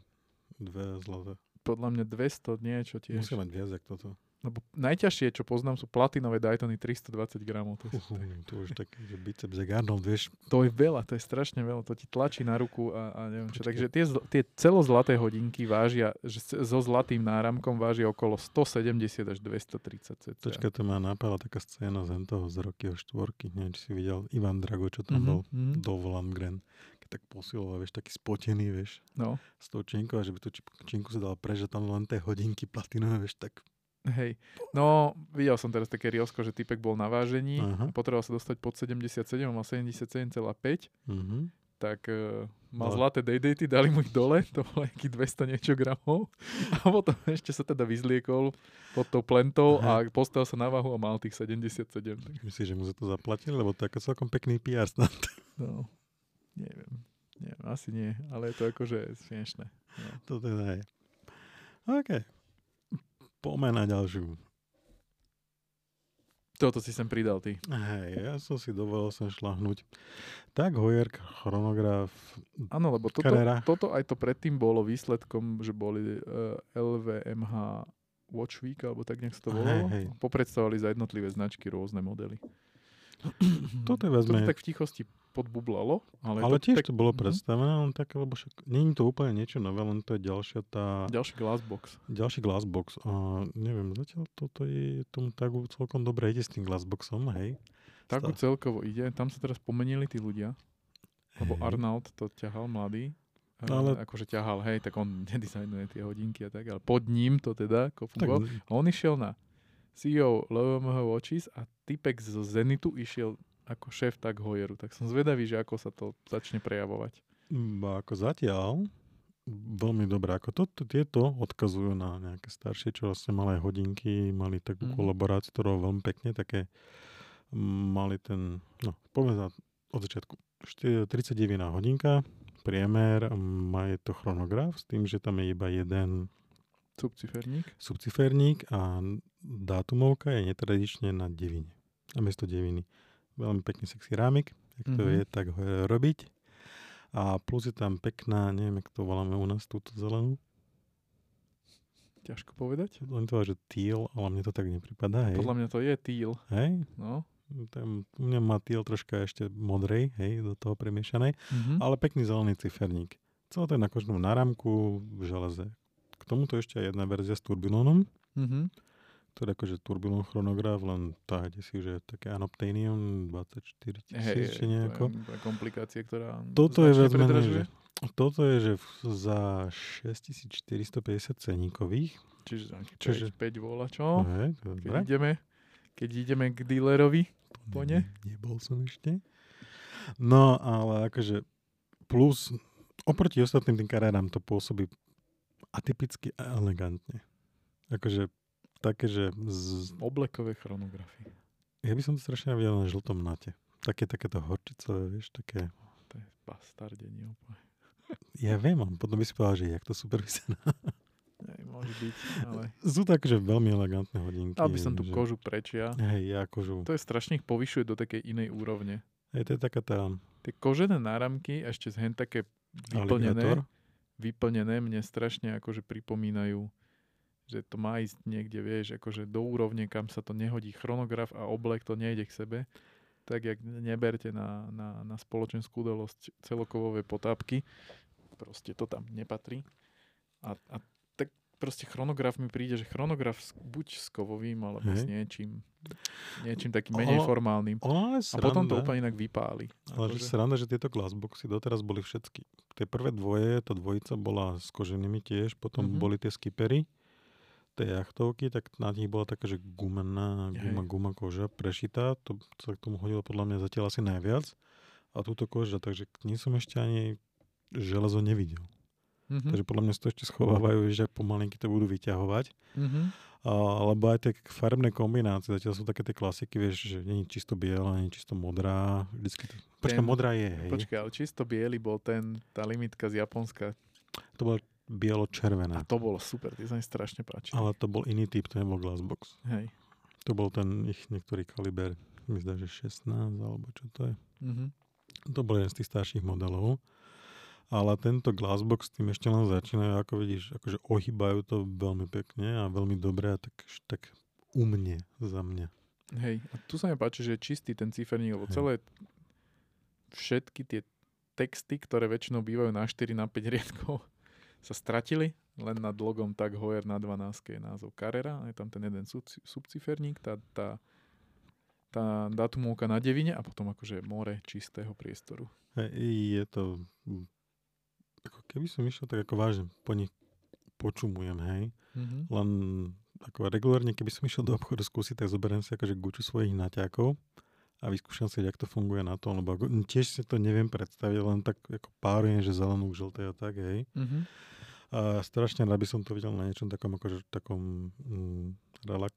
Dve zlaté. Podľa mňa 200 niečo tiež. Musia mať viac, jak toto. Lebo najťažšie, čo poznám, sú platinové Daytony 320 gramov. To, je, Uhu, to už taký, že biceps jak Arnold, vieš. to je veľa, to je strašne veľa. To ti tlačí na ruku a, a neviem čo. Počkej. Takže tie, tie celozlaté hodinky vážia, že so zlatým náramkom vážia okolo 170 až 230 cc. Počkaj, to ma napadla taká scéna z toho z Rockyho štvorky. Neviem, či si videl Ivan Drago, čo tam Mhm, bol. mhm. Dov Landgren. Tak posiloval, vieš, taký spotený, vieš, No, s tou činkou, a že by tú či- činku sa dala prežiť, tam len tie hodinky platinové, vieš, tak hej. No, videl som teraz také riosko, že typek bol na vážení, Aha. a potreboval sa dostať pod 77, mal 77,5, mhm. tak uh, mal Ale- zlaté day-daty, dali mu ich dole, to bolo nejakých 200 niečo gramov a potom ešte sa teda vyzliekol pod tou plentou a postavil sa na váhu a mal tých 77. tak, myslíš, že mu za to zaplatili? Lebo to je celkom pekný PR snad. No, neviem, neviem, asi nie, ale je to akože smiešne. No. to teda je. OK. Poďme na ďalšiu. Toto si sem pridal ty. Hej, ja som si dovolil sem šlahnúť. Tak Hoyer chronograf Áno, lebo toto, Carrera. toto aj to predtým bolo výsledkom, že boli uh, LVMH Watch Week, alebo tak nejak sa to Hej, volalo. hej. Popredstavovali za jednotlivé značky rôzne modely. Toto je vezme- tak v tichosti podbublalo, ale, Ale to, tiež tak, to bolo Mhm. predstavené, len také, lebo však, není to úplne niečo nové, len to je ďalšia tá, Ďalší glassbox. ďalší glassbox. A neviem, zatiaľ toto je tomu tagu celkom dobre ide s tým glassboxom, hej. Tak Stav. celkovo ide. Tam sa teraz pomenili tí ľudia. Lebo Hej. Arnold to ťahal mladý. Ale-. Akože ťahal, hej, tak on nedizajnuje tie hodinky a tak, ale pod ním to teda ako Tak, on išiel na CEO LVMH Watches a typek zo Zenitu išiel ako šéf tak Hoyeru. Tak som zvedavý, že ako sa to začne prejavovať. mm, ako zatiaľ, veľmi dobré. Ako to, to, tieto odkazujú na nejaké staršie, čo vlastne malé hodinky, mali takú Mhm. kolaboráciu, bola veľmi pekne, také mm, mali ten, no, poviem za, od začiatku, šty- 39 hodinka, priemer, mm, má je to chronograf s tým, že tam je iba jeden Subciferník. subciferník a dátumovka je netradične na devine. Namiesto deviny. Veľmi pekný sexy rámik, tak to Mhm. vie tak ho robiť. A plus je tam pekná, neviem, jak to voláme u nás, túto zelenú. Ťažko povedať. Oni to že teal, ale mne to tak nepripadá, hej. Podľa mňa to je teal. Hej, No. tam, u mňa má teal troška ešte modrej, hej, do toho premiešanej, Mhm. ale pekný zelený ciferník. Celé to je na kožnom náramku v železe. K tomuto ešte aj jedna verzia s turbinónom, Mhm. To je akože turbinón chronograf, len táhate si, že také anoptanium 24 Hej, tisíc, či to je- nejako. to je komplikácia, ktorá Toto je viac menej, že, toto je, že za 6450 ceníkových. Čiže, Čiže- 5, 5 vola, čo? Hej, to je Keď ideme, keď ideme k dealerovi, po ne? Ne- Nebol som ešte. No, ale akože plus oproti ostatným tým kariérám to pôsobí atypicky a elegantne. Akože také, že z, oblekové chronografy. ja by som to strašne videl na žltom nate. Také, takéto horčicové, vieš, také... To je bastardenie úplne. Ja viem, potom by si povedal, že jak to super vyzerá. Môže byť, ale Sú tak, že veľmi elegantné hodinky. dal by som tú že, kožu prečia. Hej, ja kožu. To je strašne ich povyšuje do takej inej úrovne. Hej, to je taká tá Tie kožené náramky, ešte z hen také vyplnené, aligátor. vyplnené, mne strašne akože pripomínajú, že to má ísť niekde, vieš, akože do úrovne, kam sa to nehodí chronograf a oblek, to nejde k sebe. Tak, jak neberte na, na, na spoločenskú udalosť celokovové potápky, proste to tam nepatrí. A, a tak proste chronograf mi príde, že chronograf s- buď s kovovým, alebo s Hej. niečím, niečím takým menej Ono- formálnym. Ono ale A potom to sranda. úplne inak vypáli. Ale že Akože- sranda, že tieto glassboxy doteraz boli všetky. Tie prvé dvoje, tá dvojica bola s koženými tiež, potom Mhm. boli tie skippery, tie jachtovky, tak na nich bola taká, že gumená, guma, guma koža prešitá, to sa k tomu hodilo podľa mňa zatiaľ asi najviac. A túto koža, takže k ní som ešte ani železo nevidel. Mhm. Takže podľa mňa si to ešte schovávajú, že pomalinky to budú vyťahovať. Mhm. A, alebo aj tie farebné kombinácie, zatiaľ sú také tie klasiky, vieš, že je čisto biela, je čisto modrá. Vždycky to... Počkaj, Ten- modrá je, hej. Počkaj, ale čisto biely bol ten, tá limitka z Japonska. To bolo bielo-červená. A to bolo super, tie sa mi strašne páčili. Ale to bol iný typ, to nebol glassbox. Hej. To bol ten ich niektorý kaliber, mi zdá, že 16, alebo čo to je. Mhm. To bol jeden z tých starších modelov. Ale tento glassbox s tým ešte len začínajú, ako vidíš, akože ohýbajú to veľmi pekne a veľmi dobre a tak, tak u mne, za mňa. Hej, a tu sa mi páči, že je čistý ten ciferník, lebo Hej. celé všetky tie texty, ktoré väčšinou bývajú na 4 na 5 riadkov, sa stratili. Len nad logom tak Hoyer na 12 je názov Carrera, je tam ten jeden sub- subciferník, tá, tá, tá datumovka na devine a potom akože more čistého priestoru. Je to, mm, ako keby som išiel tak ako vážne, po nich počumujem, hej. Mhm. Len ako regulárne, keby som išiel do obchodu skúsiť, tak zoberiem si akože guču svojich naťákov a vyskúšam si, jak to funguje na tom, lebo tiež si to neviem predstaviť, len tak ako párujem, že zelenú, žlté a tak, hej. Mhm. A strašne rád by som to videl na niečom takom, akože takom mm, relax,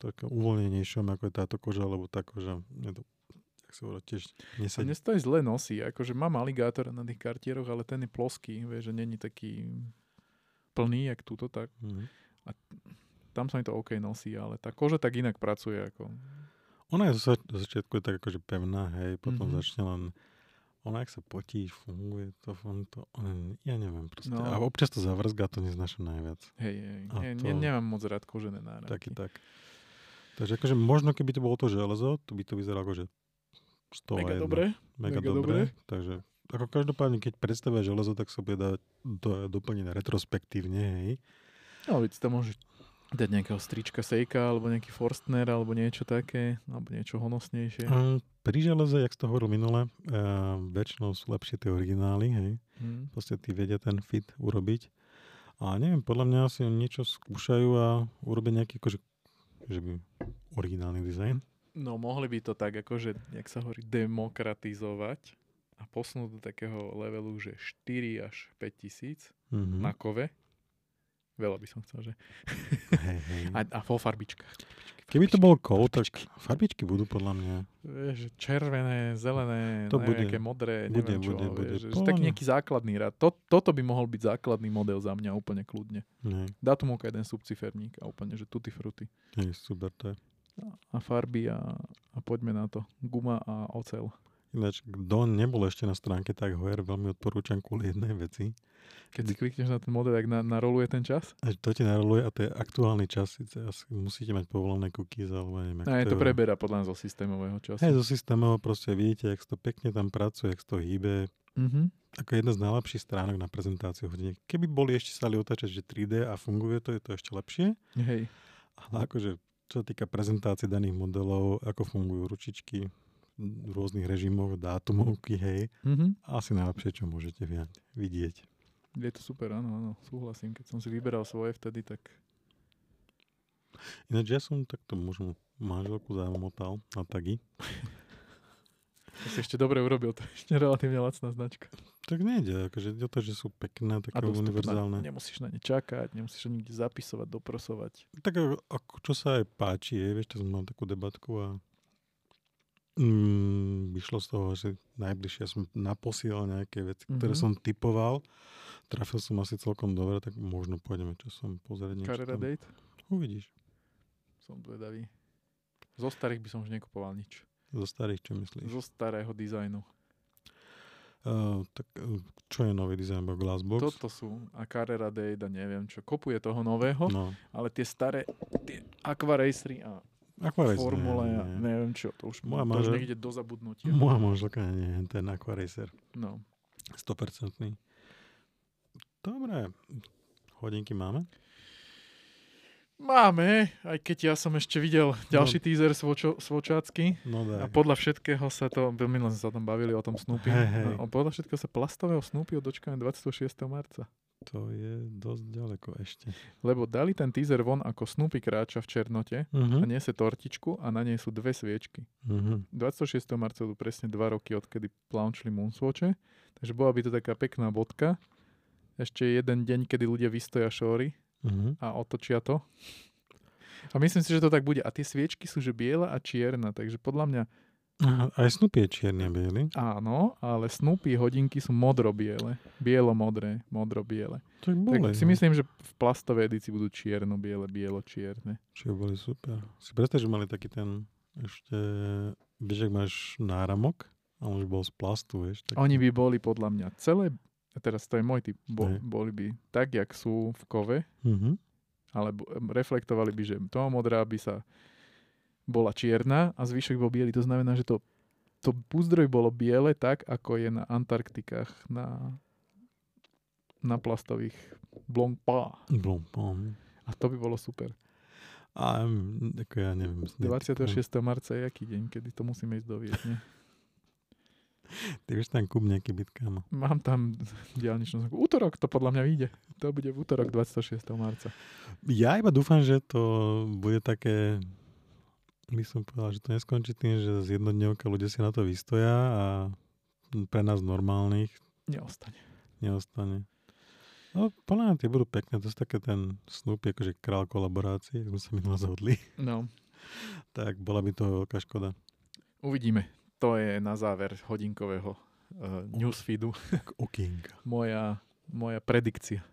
takom uvoľnenejšom, ako je táto koža, alebo tá koža, mne to, sa tiež A dnes to aj zle nosí, akože mám aligátor na tých kartieroch, ale ten je ploský, vieš, že není taký plný, jak túto, tak Mhm. tam sa mi to OK nosí, ale tá koža tak inak pracuje, ako Ona je zo začiatku je tak akože pevná, hej, potom Mhm. mm-hmm. začne len ona, ak sa potí, funguje to, on to on, ja neviem proste. No. A občas to zavrzga, to neznášam najviac. hej, hej, ne, to- ne, nemám moc rád kožené náramky. Taký tak. Takže akože možno keby to bolo to železo, to by to vyzeralo akože 100 Mega dobre. Mega, mega dobre. dobre. Takže ako každopádne, keď predstavia železo, tak sa bude dať do, doplniť retrospektívne, hej. No, veď tam môže dať nejakého strička Sejka, alebo nejaký Forstner, alebo niečo také, alebo niečo honosnejšie. A pri železe, jak to hovoril minule, uh, väčšinou sú lepšie tie originály, hej. Hm. Proste tí vedia ten fit urobiť. A neviem, podľa mňa si niečo skúšajú a urobia nejaký akože, že by originálny dizajn. No, mohli by to tak, akože, jak sa hovorí, demokratizovať a posunúť do takého levelu, že 4 až 5 tisíc Mhm. na kove. Veľa by som chcel, že. Hej, hej. A, a vo farbičkách. Keby to bol kov, tak farbičky budú podľa mňa. Vieš, červené, zelené, To to bude. nejaké modré, Bude, neviem čo, bude, bude. vieš, taký mňa- nejaký základný rad. To, toto by mohol byť základný model za mňa úplne kľudne. Nie, Datumovka jeden subciferník a úplne, že tutti frutti. nie, super to je. A farby a, a poďme na to. Guma a ocel. Ináč, kto nebol ešte na stránke, tak ho veľmi odporúčam kvôli jednej veci. Keď si klikneš na ten model, tak na, naroluje ten čas? A to ti naroluje a to je aktuálny čas. Sice asi musíte mať povolené cookies, alebo neviem. A je to preberá podľa zo systémového času. Hej, zo systémového proste vidíte, jak to pekne tam pracuje, jak to hýbe. Mm-hmm. Ako jedna z najlepších stránok na prezentáciu hodine. Keby boli ešte stali otáčať, že 3D a funguje to, je to ešte lepšie. Hej. Ale akože, čo sa týka prezentácie daných modelov, ako fungujú ručičky, rôznych režimoch, dátumovky, hej. Mm-hmm. Asi najlepšie, čo môžete vidieť. Je to super, áno, áno, súhlasím. Keď som si vyberal svoje vtedy, tak... Ináč ja som takto možno manželku zamotal na tagy. to si ešte dobre urobil, to je ešte relatívne lacná značka. Tak nejde, akože to, že sú pekné, také univerzálne. Nemusíš na ne čakať, nemusíš nikde zapisovať, doprosovať. Tak ako, čo sa aj páči, je, vieš, to som mal takú debatku a Mm, vyšlo z toho, že najbližšie som naposielal nejaké veci, mm-hmm. ktoré mhm. som typoval. Trafil som asi celkom dobre, tak možno pôjdeme časom pozrieť niečo. Carrera date? Uvidíš. Som zvedavý. Zo starých by som už nekupoval nič. Zo starých, čo myslíš? Zo starého dizajnu. Uh, tak čo je nový dizajn? Glassbox? Toto sú. A Carrera Date a neviem čo. Kopuje toho nového, no. ale tie staré, tie Aqua Racery a Aquarace, formule a neviem čo, to už, Moja to už niekde do zabudnutia. Moja manželka nie, ten Aquaracer. No. 100%. Dobre, hodinky máme? Máme, aj keď ja som ešte videl ďalší no, teaser svočo, svočácky. No a podľa všetkého sa to, minulé sme sa tam bavili o tom Snoopy. Hey, hey. A podľa všetkého sa plastového Snoopy dočkáme 26. marca. To je dosť ďaleko ešte. Lebo dali ten teaser von ako Snoopy kráča v Černote uh-huh. a niese tortičku a na nej sú dve sviečky. Uh-huh. 26. marca sú presne dva roky, odkedy launchli Moonswatche. Takže bola by to taká pekná bodka. Ešte jeden deň, kedy ľudia vystoja šóry uh-huh. a otočia to. A myslím si, že to tak bude. A tie sviečky sú že biela a čierna, takže podľa mňa... Aha, aj Snoopy je čierne biely. Áno, ale Snoopy hodinky sú modro-biele. Bielo-modré, modro-biele. Tak, boli, tak si no. myslím, že v plastovej edícii budú čierno-biele, bielo-čierne. Čiže boli super. Si predstav, že mali taký ten ešte... Vieš, ak máš náramok, a už bol z plastu, vieš. Tak... Oni by boli podľa mňa celé a teraz to je môj typ, bo, boli by tak, jak sú v kove, mm-hmm. alebo reflektovali by, že toho modrá by sa bola čierna a zvyšok bol biely. To znamená, že to, to púzdroj bolo biele tak, ako je na Antarktikách, na, na plastových Blancpain. Blancpain. A to by bolo super. A ako ja neviem. 26. marca je aký deň, kedy to musíme ísť do Viedne? Ty vieš tam kúp nejaký byt, kámo. Mám tam diálničnú znaku. Útorok to podľa mňa vyjde. To bude v útorok 26. marca. Ja iba dúfam, že to bude také by som povedal, že to neskončí tým, že z jednodňovka ľudia si na to vystoja a pre nás normálnych neostane. Neostane. No, podľa mňa tie budú pekné. To je také ten Snoopy, akože král kolaborácie, sme sa minulé zhodli. No. tak bola by to veľká škoda. Uvidíme to je na záver hodinkového uh, newsfeedu. Okienka. moja, moja predikcia.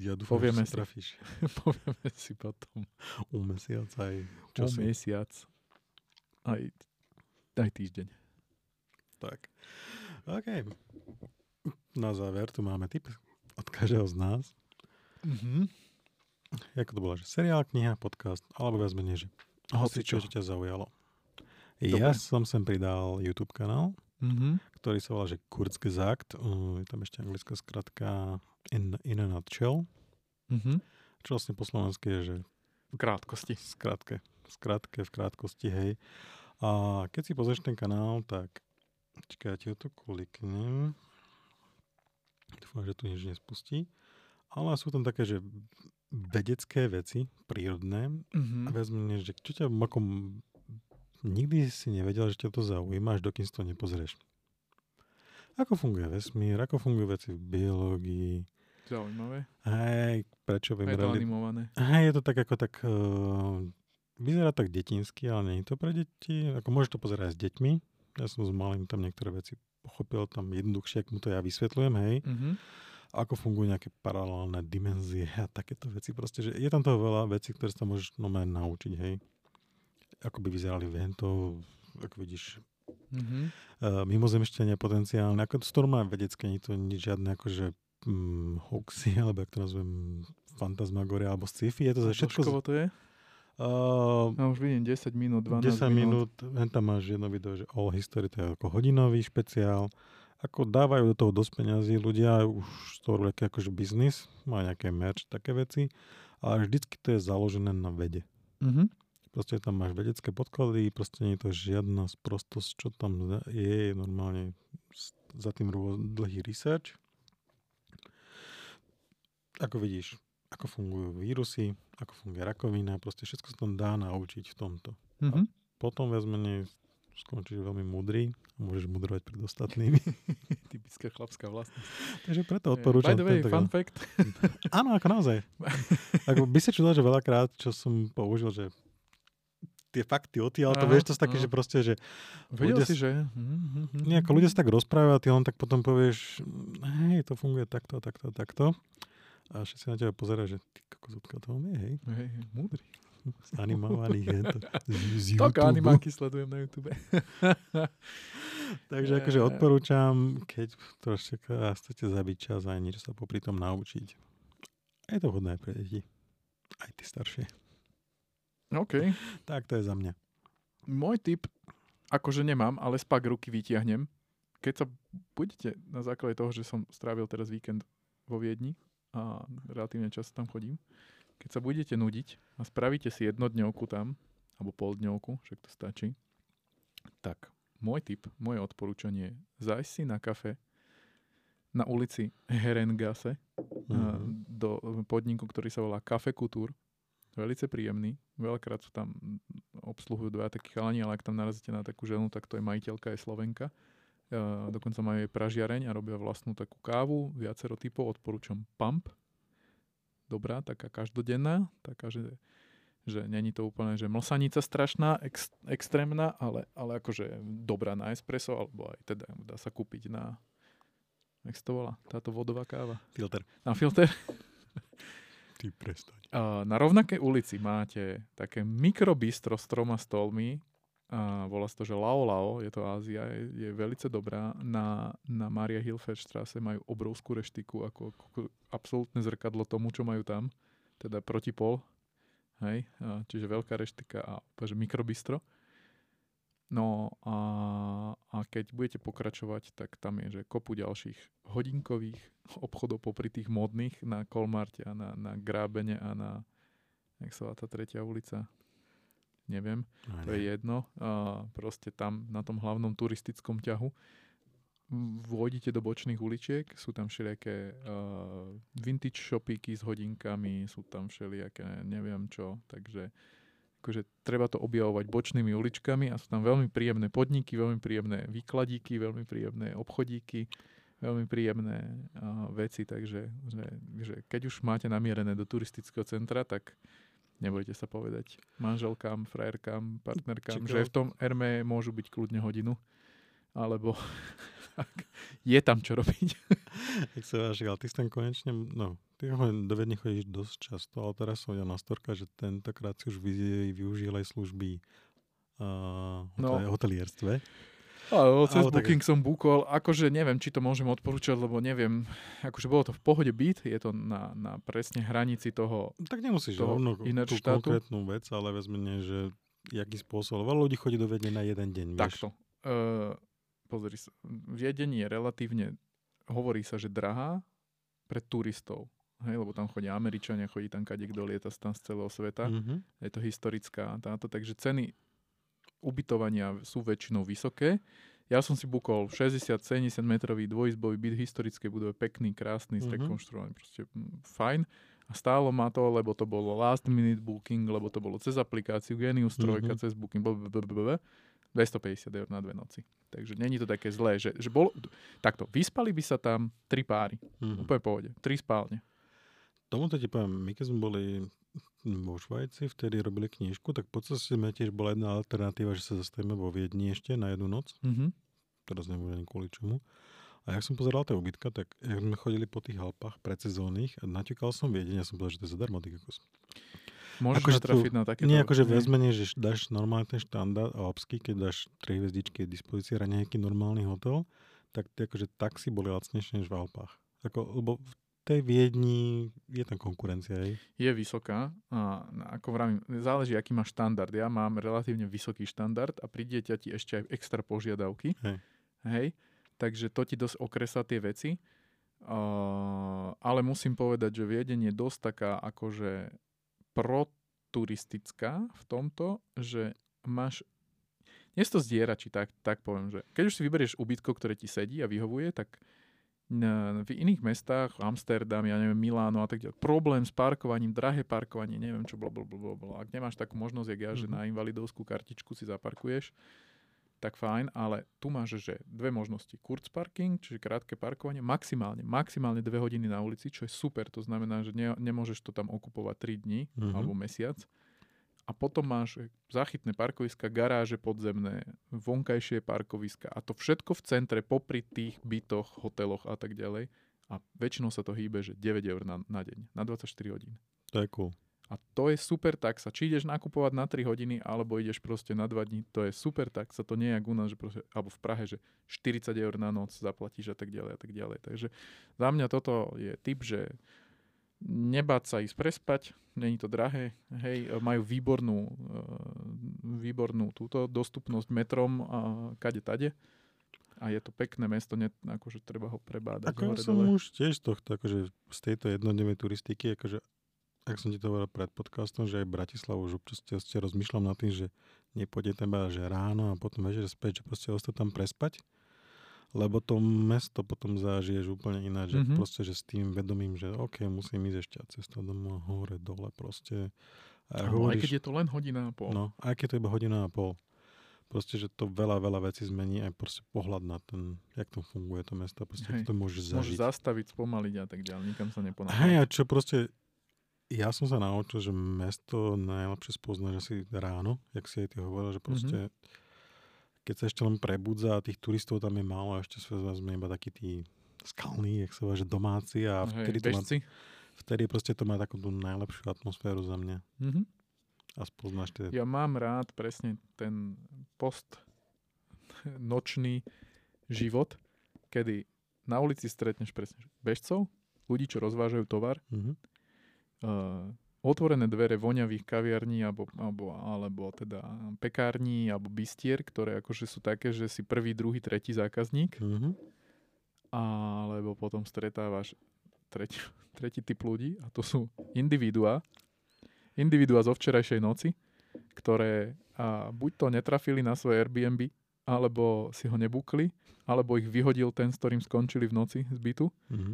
Ja dúfam, Povieme že si trafíš. Povieme si potom. U mesiac aj času. U mesiac. Aj, aj týždeň. Tak. OK. Na záver tu máme tip od každého z nás. Mm-hmm. Ako to bolo, že seriál, kniha, podcast, alebo viac menej, že hoci čo, čo ťa zaujalo. Dobre. Ja som sem pridal YouTube kanál, mm-hmm. ktorý sa volá, že Kurzgesagt. Je tam ešte anglická skratka in, in a nutshell. Mm-hmm. Čo vlastne po slovensky je, že... V krátkosti. Skratke. Skratke, v krátkosti, hej. A keď si pozrieš ten kanál, tak... Čakaj, ja ti ho tu kliknem. Dúfam, že tu nič nespustí. Ale sú tam také, že vedecké veci, prírodné. Mm-hmm. A viac menej, že čo ťa ako nikdy si nevedel, že ťa to zaujíma, až dokým si to nepozrieš. Ako funguje vesmír, ako fungujú veci v biológii. Zaujímavé. Hej, prečo vymerali... Je to animované. Hej, je to tak ako tak... Uh, vyzerá tak detinsky, ale nie je to pre deti. Ako môžeš to pozerať aj s deťmi. Ja som s malým tam niektoré veci pochopil tam jednoduchšie, ako mu to ja vysvetľujem, hej. Mm-hmm. Ako fungujú nejaké paralelné dimenzie a takéto veci. Proste, že je tam toho veľa vecí, ktoré sa môžeš no, naučiť, hej ako by vyzerali vento, ako vidíš Mhm. Uh, mimozemšťania potenciálne, ako to má vedecké, nie to nič žiadne akože hm, hoaxy, alebo jak to nazvem, fantasmagoria, alebo sci-fi, je to za všetko... Dĺžkovo to je? Uh, No už vidím 10 minút, 12 10 minút. minút, tam máš jedno video, že All History, to je ako hodinový špeciál. Ako dávajú do toho dosť peňazí ľudia, už to robí akože biznis, má nejaké merch, také veci, ale vždycky to je založené na vede. Mhm. Proste tam máš vedecké podklady, proste nie je to žiadna sprostosť, čo tam je, je normálne za tým dlhý research. Ako vidíš, ako fungujú vírusy, ako funguje rakovina, proste všetko sa tam dá naučiť v tomto. Mhm. Potom viac menej skončíš veľmi múdry a môžeš mudrovať pred ostatnými. Typická chlapská vlastnosť. Takže preto odporúčam By the way, tento fun fact. Áno, ako naozaj. Ako by sa čudol, že veľakrát, čo som použil, že tie fakty odtiaľ, to vieš, to je také, že proste, že Vedel ľudia si, že... Mhm, nie, ako ľudia sa tak rozprávajú a ty len tak potom povieš, hej, to funguje takto, takto, takto. A všetci na teba pozerajú, že ty kokos, odkiaľ to vie, hej, Hej, múdry. z animovaných, je to, z, z animáky sledujem na YouTube. Takže akože Eh. odporúčam, keď trošku chcete zabiť čas a niečo sa popri tom naučiť. A je to vhodné aj pre deti. Aj ty staršie. OK. Tak to je za mňa. Môj tip, akože nemám, ale spak ruky vytiahnem. Keď sa budete na základe toho, že som strávil teraz víkend vo Viedni a relatívne často tam chodím, keď sa budete nudiť a spravíte si jednodňovku tam, alebo poldňovku, však to stačí, tak môj tip, moje odporúčanie, zájsť si na kafe na ulici Herengase, Mhm. a do podniku, ktorý sa volá Cafe Couture. Velice príjemný. Veľakrát sú tam, obsluhujú dva takí chalani, ale ak tam narazíte na takú ženu, tak to je majiteľka, je Slovenka. Uh, dokonca majú jej pražiareň a robia vlastnú takú kávu, viacero typov, odporúčam Pump. Dobrá, taká každodenná, taká, že, že není to úplne, že mlsanica strašná, ex, extrémna, ale, ale akože dobrá na espresso, alebo aj teda dá sa kúpiť na, jak sa to volá, táto vodová káva. Filter. Na filter. Ty prestaň. Na rovnakej ulici máte také mikrobistro s troma stolmi. A volá sa to, že Lao Lao, je to Ázia, je, je velice dobrá. Na, na Maria Hilferstrasse majú obrovskú reštiku, ako, ako absolútne zrkadlo tomu, čo majú tam. Teda protipol. Hej, a, čiže veľká reštika a takže mikrobistro. No a, a keď budete pokračovať, tak tam je, že kopu ďalších hodinkových obchodov popri tých modných na Kolmarte a na, na Grábene a na, jak sa volá tá tretia ulica, neviem, No, to je jedno. A proste tam na tom hlavnom turistickom ťahu. Vôjdete do bočných uličiek, sú tam všelijaké uh, vintage shopíky s hodinkami, sú tam všelijaké neviem čo, takže akože treba to objavovať bočnými uličkami a sú tam veľmi príjemné podniky, veľmi príjemné výkladíky, veľmi príjemné obchodíky, veľmi príjemné uh, veci, takže že, že keď už máte namierené do turistického centra, tak nebojte sa povedať manželkám, frajerkám, partnerkám, Čakal. že v tom Erme môžu byť kľudne hodinu, alebo tak, je tam čo robiť. Jak sa váži, ale ty si tam konečne, no, ty ho do Viedne chodíš dosť často, ale teraz som videl na storka, že tentokrát si už vy, využil aj služby uh, No. no. hotelierstve. Ale cez Ale tak- Booking som búkol, akože neviem, či to môžem odporúčať, lebo neviem, akože bolo to v pohode byt, je to na, na presne hranici toho, Tak nemusíš toho rovno tú štátu? konkrétnu vec, ale vezmene, že jaký spôsob. Veľa ľudí chodí do Viedne na jeden deň, vieš. takto. Uh, pozri sa, Viedeň je relatívne, hovorí sa, že drahá pre turistov. Hej, lebo tam chodia Američania, chodí tam kade kto lieta tam z celého sveta. Mhm. je to historická táto, takže ceny ubytovania sú väčšinou vysoké. Ja som si bukol 60-70 metrový dvojizbový byt v historickej budove, pekný, krásny, Mhm. zrekonštruovaný, proste mm, fajn. A stálo ma to, lebo to bolo last minute booking, lebo to bolo cez aplikáciu Genius trojka, Mhm. cez booking, blablabla, 250 eur na dve noci. Takže není to také zlé, že, že bolo, takto, vyspali by sa tam tri páry, Mhm. úplne pohode, tri spálne. Tomuto ti poviem, my keď sme boli vo Švajci, vtedy robili knižku, tak podstate sme tiež bola jedna alternatíva, že sa zastavíme vo Viedni ešte na jednu noc. Mhm. Teraz nebudem ani kvôli čomu. A jak som pozeral tie ubytka, tak jak sme chodili po tých Alpách predsezónnych a naťukal som Viedeň, ja som povedal, že to je zadarmo, ty kokos. Môžeš Akože natrafiť tu- na takéto... Nie, akože viac menej, že dáš normálne ten štandard alpský, keď dáš 3 hviezdičky k dispozícii a nejaký normálny hotel, tak tie akože taxi boli lacnejšie než v Alpách. Ako, lebo v tej Viedni je tam konkurencia, hej. je vysoká. A ako vravím, záleží, aký máš štandard. Ja mám relatívne vysoký štandard a pri dieťati ešte aj extra požiadavky. Hej. Hej. Takže to ti dosť okresá tie veci. Uh, ale musím povedať, že Viedeň je dosť taká akože proturistická v tomto, že máš nie to zdierači, tak, tak poviem, že keď už si vyberieš ubytko, ktoré ti sedí a vyhovuje, tak v iných mestách, Amsterdam, ja neviem, Miláno a tak ďalej, problém s parkovaním, drahé parkovanie, neviem čo, blablabla. Ak nemáš takú možnosť, jak ja, že Mhm. na invalidovskú kartičku si zaparkuješ, tak fajn, ale tu máš, že dve možnosti. Kurzparking, čiže krátke parkovanie, maximálne, maximálne dve hodiny na ulici, čo je super, to znamená, že ne, nemôžeš to tam okupovať 3 dní Mhm. alebo mesiac. A potom máš záchytné parkoviska, garáže podzemné, vonkajšie parkoviska a to všetko v centre, popri tých bytoch, hoteloch a tak ďalej. A väčšinou sa to hýbe, že 9 eur na, na deň, na 24 hodín. To je cool. A to je super taxa. Či ideš nakupovať na 3 hodiny, alebo ideš proste na 2 dní, to je super taxa. To nie je u nás, že proste, alebo v Prahe, že 40 eur na noc zaplatíš a tak ďalej a tak ďalej. Takže za mňa toto je typ, že nebáť sa ísť prespať, není to drahé, hej, majú výbornú, e, výbornú túto dostupnosť metrom a kade tade. A je to pekné mesto, ne, akože treba ho prebádať. Ako ja som dole. už tiež tohto, akože z tejto jednodnevnej turistiky, akože ak som ti to hovoril pred podcastom, že aj Bratislavu už občas ste rozmýšľam nad tým, že nepôjde iba, že ráno a potom večer späť, že proste ostať tam prespať. Lebo to mesto potom zažiješ úplne ináč, že Mhm. proste, že s tým vedomím, že OK, musím ísť ešte a cesta domov hore, dole proste. A ak Áno, aj hovoríš, keď je to len hodina a pol. No, aj keď to je iba hodina a pol. Proste, že to veľa, veľa vecí zmení aj proste pohľad na ten, jak to funguje to mesto. Proste Hej. to môžeš Môžeš zažiť. zastaviť, spomaliť a tak ďalej, nikam sa neponáhľať. Hej, a čo proste, ja som sa naučil, že mesto najlepšie spoznáš asi ráno, jak si aj ty hovoril, že proste, keď sa ešte len prebudza a tých turistov tam je málo, a ešte sme iba takí tí skalní, jak sa volá, že domáci a Hej, vtedy, to má, vtedy proste to má takú tú najlepšiu atmosféru za mňa Mhm. a spoznáš tie... Ja mám rád presne ten post nočný život, kedy na ulici stretneš presne bežcov, ľudí, čo rozvážajú tovar, Mhm. Uh, otvorené dvere voňavých kaviarní alebo, alebo, alebo teda pekární alebo bistier, ktoré akože sú také, že si prvý, druhý, tretí zákazník, Mhm. alebo potom stretávaš tretí, tretí typ ľudí a to sú individuá, individuá zo včerajšej noci, ktoré a, buď to netrafili na svoje Airbnb, alebo si ho nebukli, alebo ich vyhodil ten, s ktorým skončili v noci z bytu. Mhm.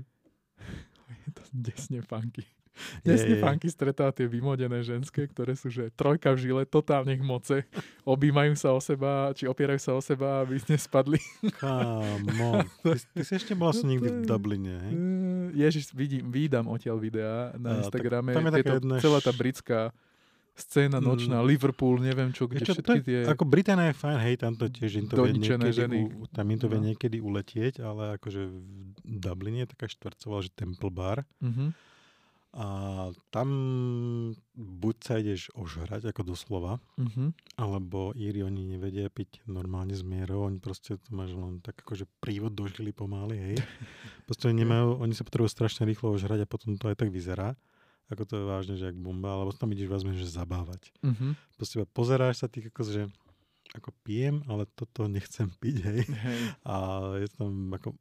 Je to desne funky. Je. funky stretá tie vymodené ženské, ktoré sú, že trojka v žile, totálne hmoce, objímajú sa o seba, či opierajú sa o seba, aby nespadli. Come on. Ty, ty si ešte bola si No nikdy v Dubline, hej? Eh, Ježiš, vidím, vydám odtiaľ videá na tak Instagrame. tam je taká jedna celá tá britská scéna nočná, Liverpool, neviem čo, kde čo, všetky je, tie... ako Británia je fajn, hej, tam to tiež im to vie niekedy, ženy. u, tam im to vie No. niekedy uletieť, ale akože v Dubline je taká štvrcová, že Temple Bar Mhm. A tam buď sa ideš ožrať, ako doslova, Mhm. alebo Íri oni nevedia piť normálne z mierou, oni proste to máš len tak akože prívod do žily pomaly, hej. Proste oni nemajú, oni sa potrebujú strašne rýchlo ožrať a potom to aj tak vyzerá. Ako to je vážne, že jak bomba, alebo tam ideš vás že zabávať. Mhm. Proste pozeráš sa ty ako, že ako pijem, ale toto nechcem piť, hej. Hej. A je tam ako,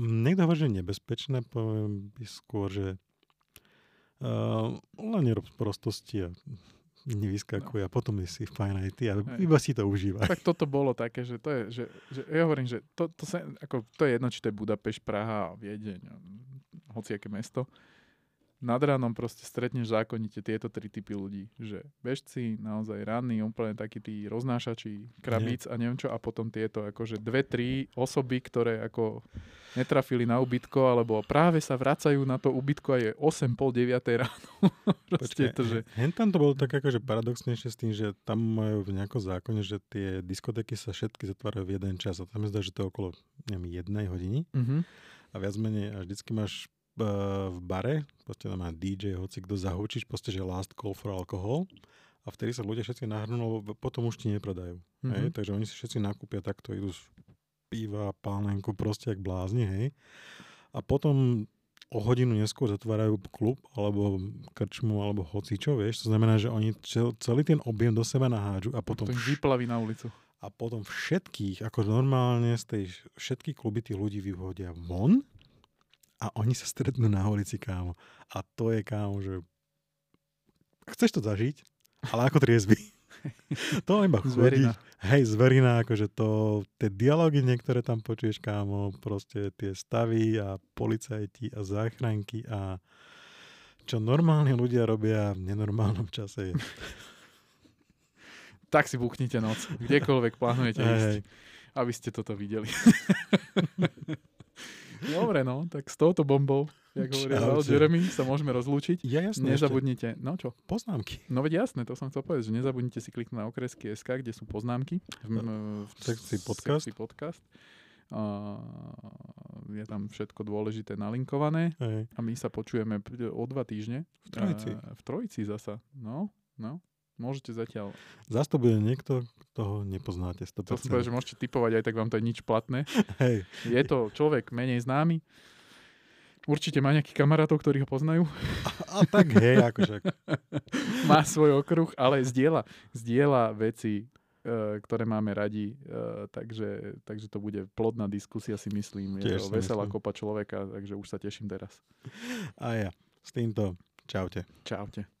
niekto hovorí, že nebezpečné, poviem by skôr, že len nerob prostosti a nevyskakuj a potom si fajn aj ty a Hej. iba si to užívaj. Tak toto bolo také, že to je, že, že ja hovorím, že to, to, sa, ako, to je jedno, či to je Budapešť, Praha, Viedeň, hociaké mesto. Nad ránom proste stretneš zákonite tieto tri typy ľudí, že bežci, naozaj ranní, úplne takí tí roznášači krabíc a neviem čo, a potom tieto akože dve, tri osoby, ktoré ako netrafili na ubytko, alebo práve sa vracajú na to ubytko a je 8, pol 9 ráno. proste je to, že Hen tam to bolo tak akože paradoxnejšie s tým, že tam majú v nejakom zákone, že tie diskotéky sa všetky zatvárajú v jeden čas a tam je zdá, že to je okolo neviem, jednej hodiny uh-huh. a viac menej a vždycky máš v bare, proste tam má DJ, hoci kto zahučíš, proste, že last call for alcohol a vtedy sa ľudia všetci nahrnú, lebo potom už ti nepredajú. Mm-hmm. Hej? Takže oni si všetci nakúpia takto, idú z piva, pánenku, proste jak blázni, hej. A potom o hodinu neskôr zatvárajú klub alebo krčmu alebo hocičo, vieš. To znamená, že oni celý ten objem do seba nahádžu a potom... To vyplaví na ulicu. A potom všetkých, ako normálne z tej všetky kluby tí ľudí vyhodia von a oni sa stretnú na ulici, kámo. A to je, kámo, že chceš to zažiť, ale ako triezvy. to iba chodí. Zverina. Hej, zverina, akože to, tie dialógy niektoré tam počuješ, kámo, proste tie stavy a policajti a záchranky a čo normálni ľudia robia v nenormálnom čase. tak si buknite noc, kdekoľvek plánujete ísť, aby ste toto videli. Dobre, no, tak s touto bombou jak hovorí Jeremy, sa môžeme rozlúčiť. Ja jasné. Nezabudnite, ešte. no čo? Poznámky. No veď jasné, to som chcel povedať, že nezabudnite si kliknúť na okresky SK, kde sú poznámky. V, v, v sekcii podcast. Sekcii podcast. Uh, je tam všetko dôležité nalinkované Hej. a my sa počujeme o dva týždne. V Trojici. Uh, v Trojici zasa. No, no. Môžete zatiaľ... Zas to bude niekto, toho nepoznáte 100%. To som že môžete typovať, aj tak vám to je nič platné. Hej. Je to človek menej známy, Určite má nejakých kamarátov, ktorí ho poznajú. A, a tak hej, akože. má svoj okruh, ale zdieľa, zdieľa veci, uh, ktoré máme radi, uh, takže, takže to bude plodná diskusia, si myslím. Je to veselá myslím. kopa človeka, takže už sa teším teraz. A ja. S týmto čaute. Čaute.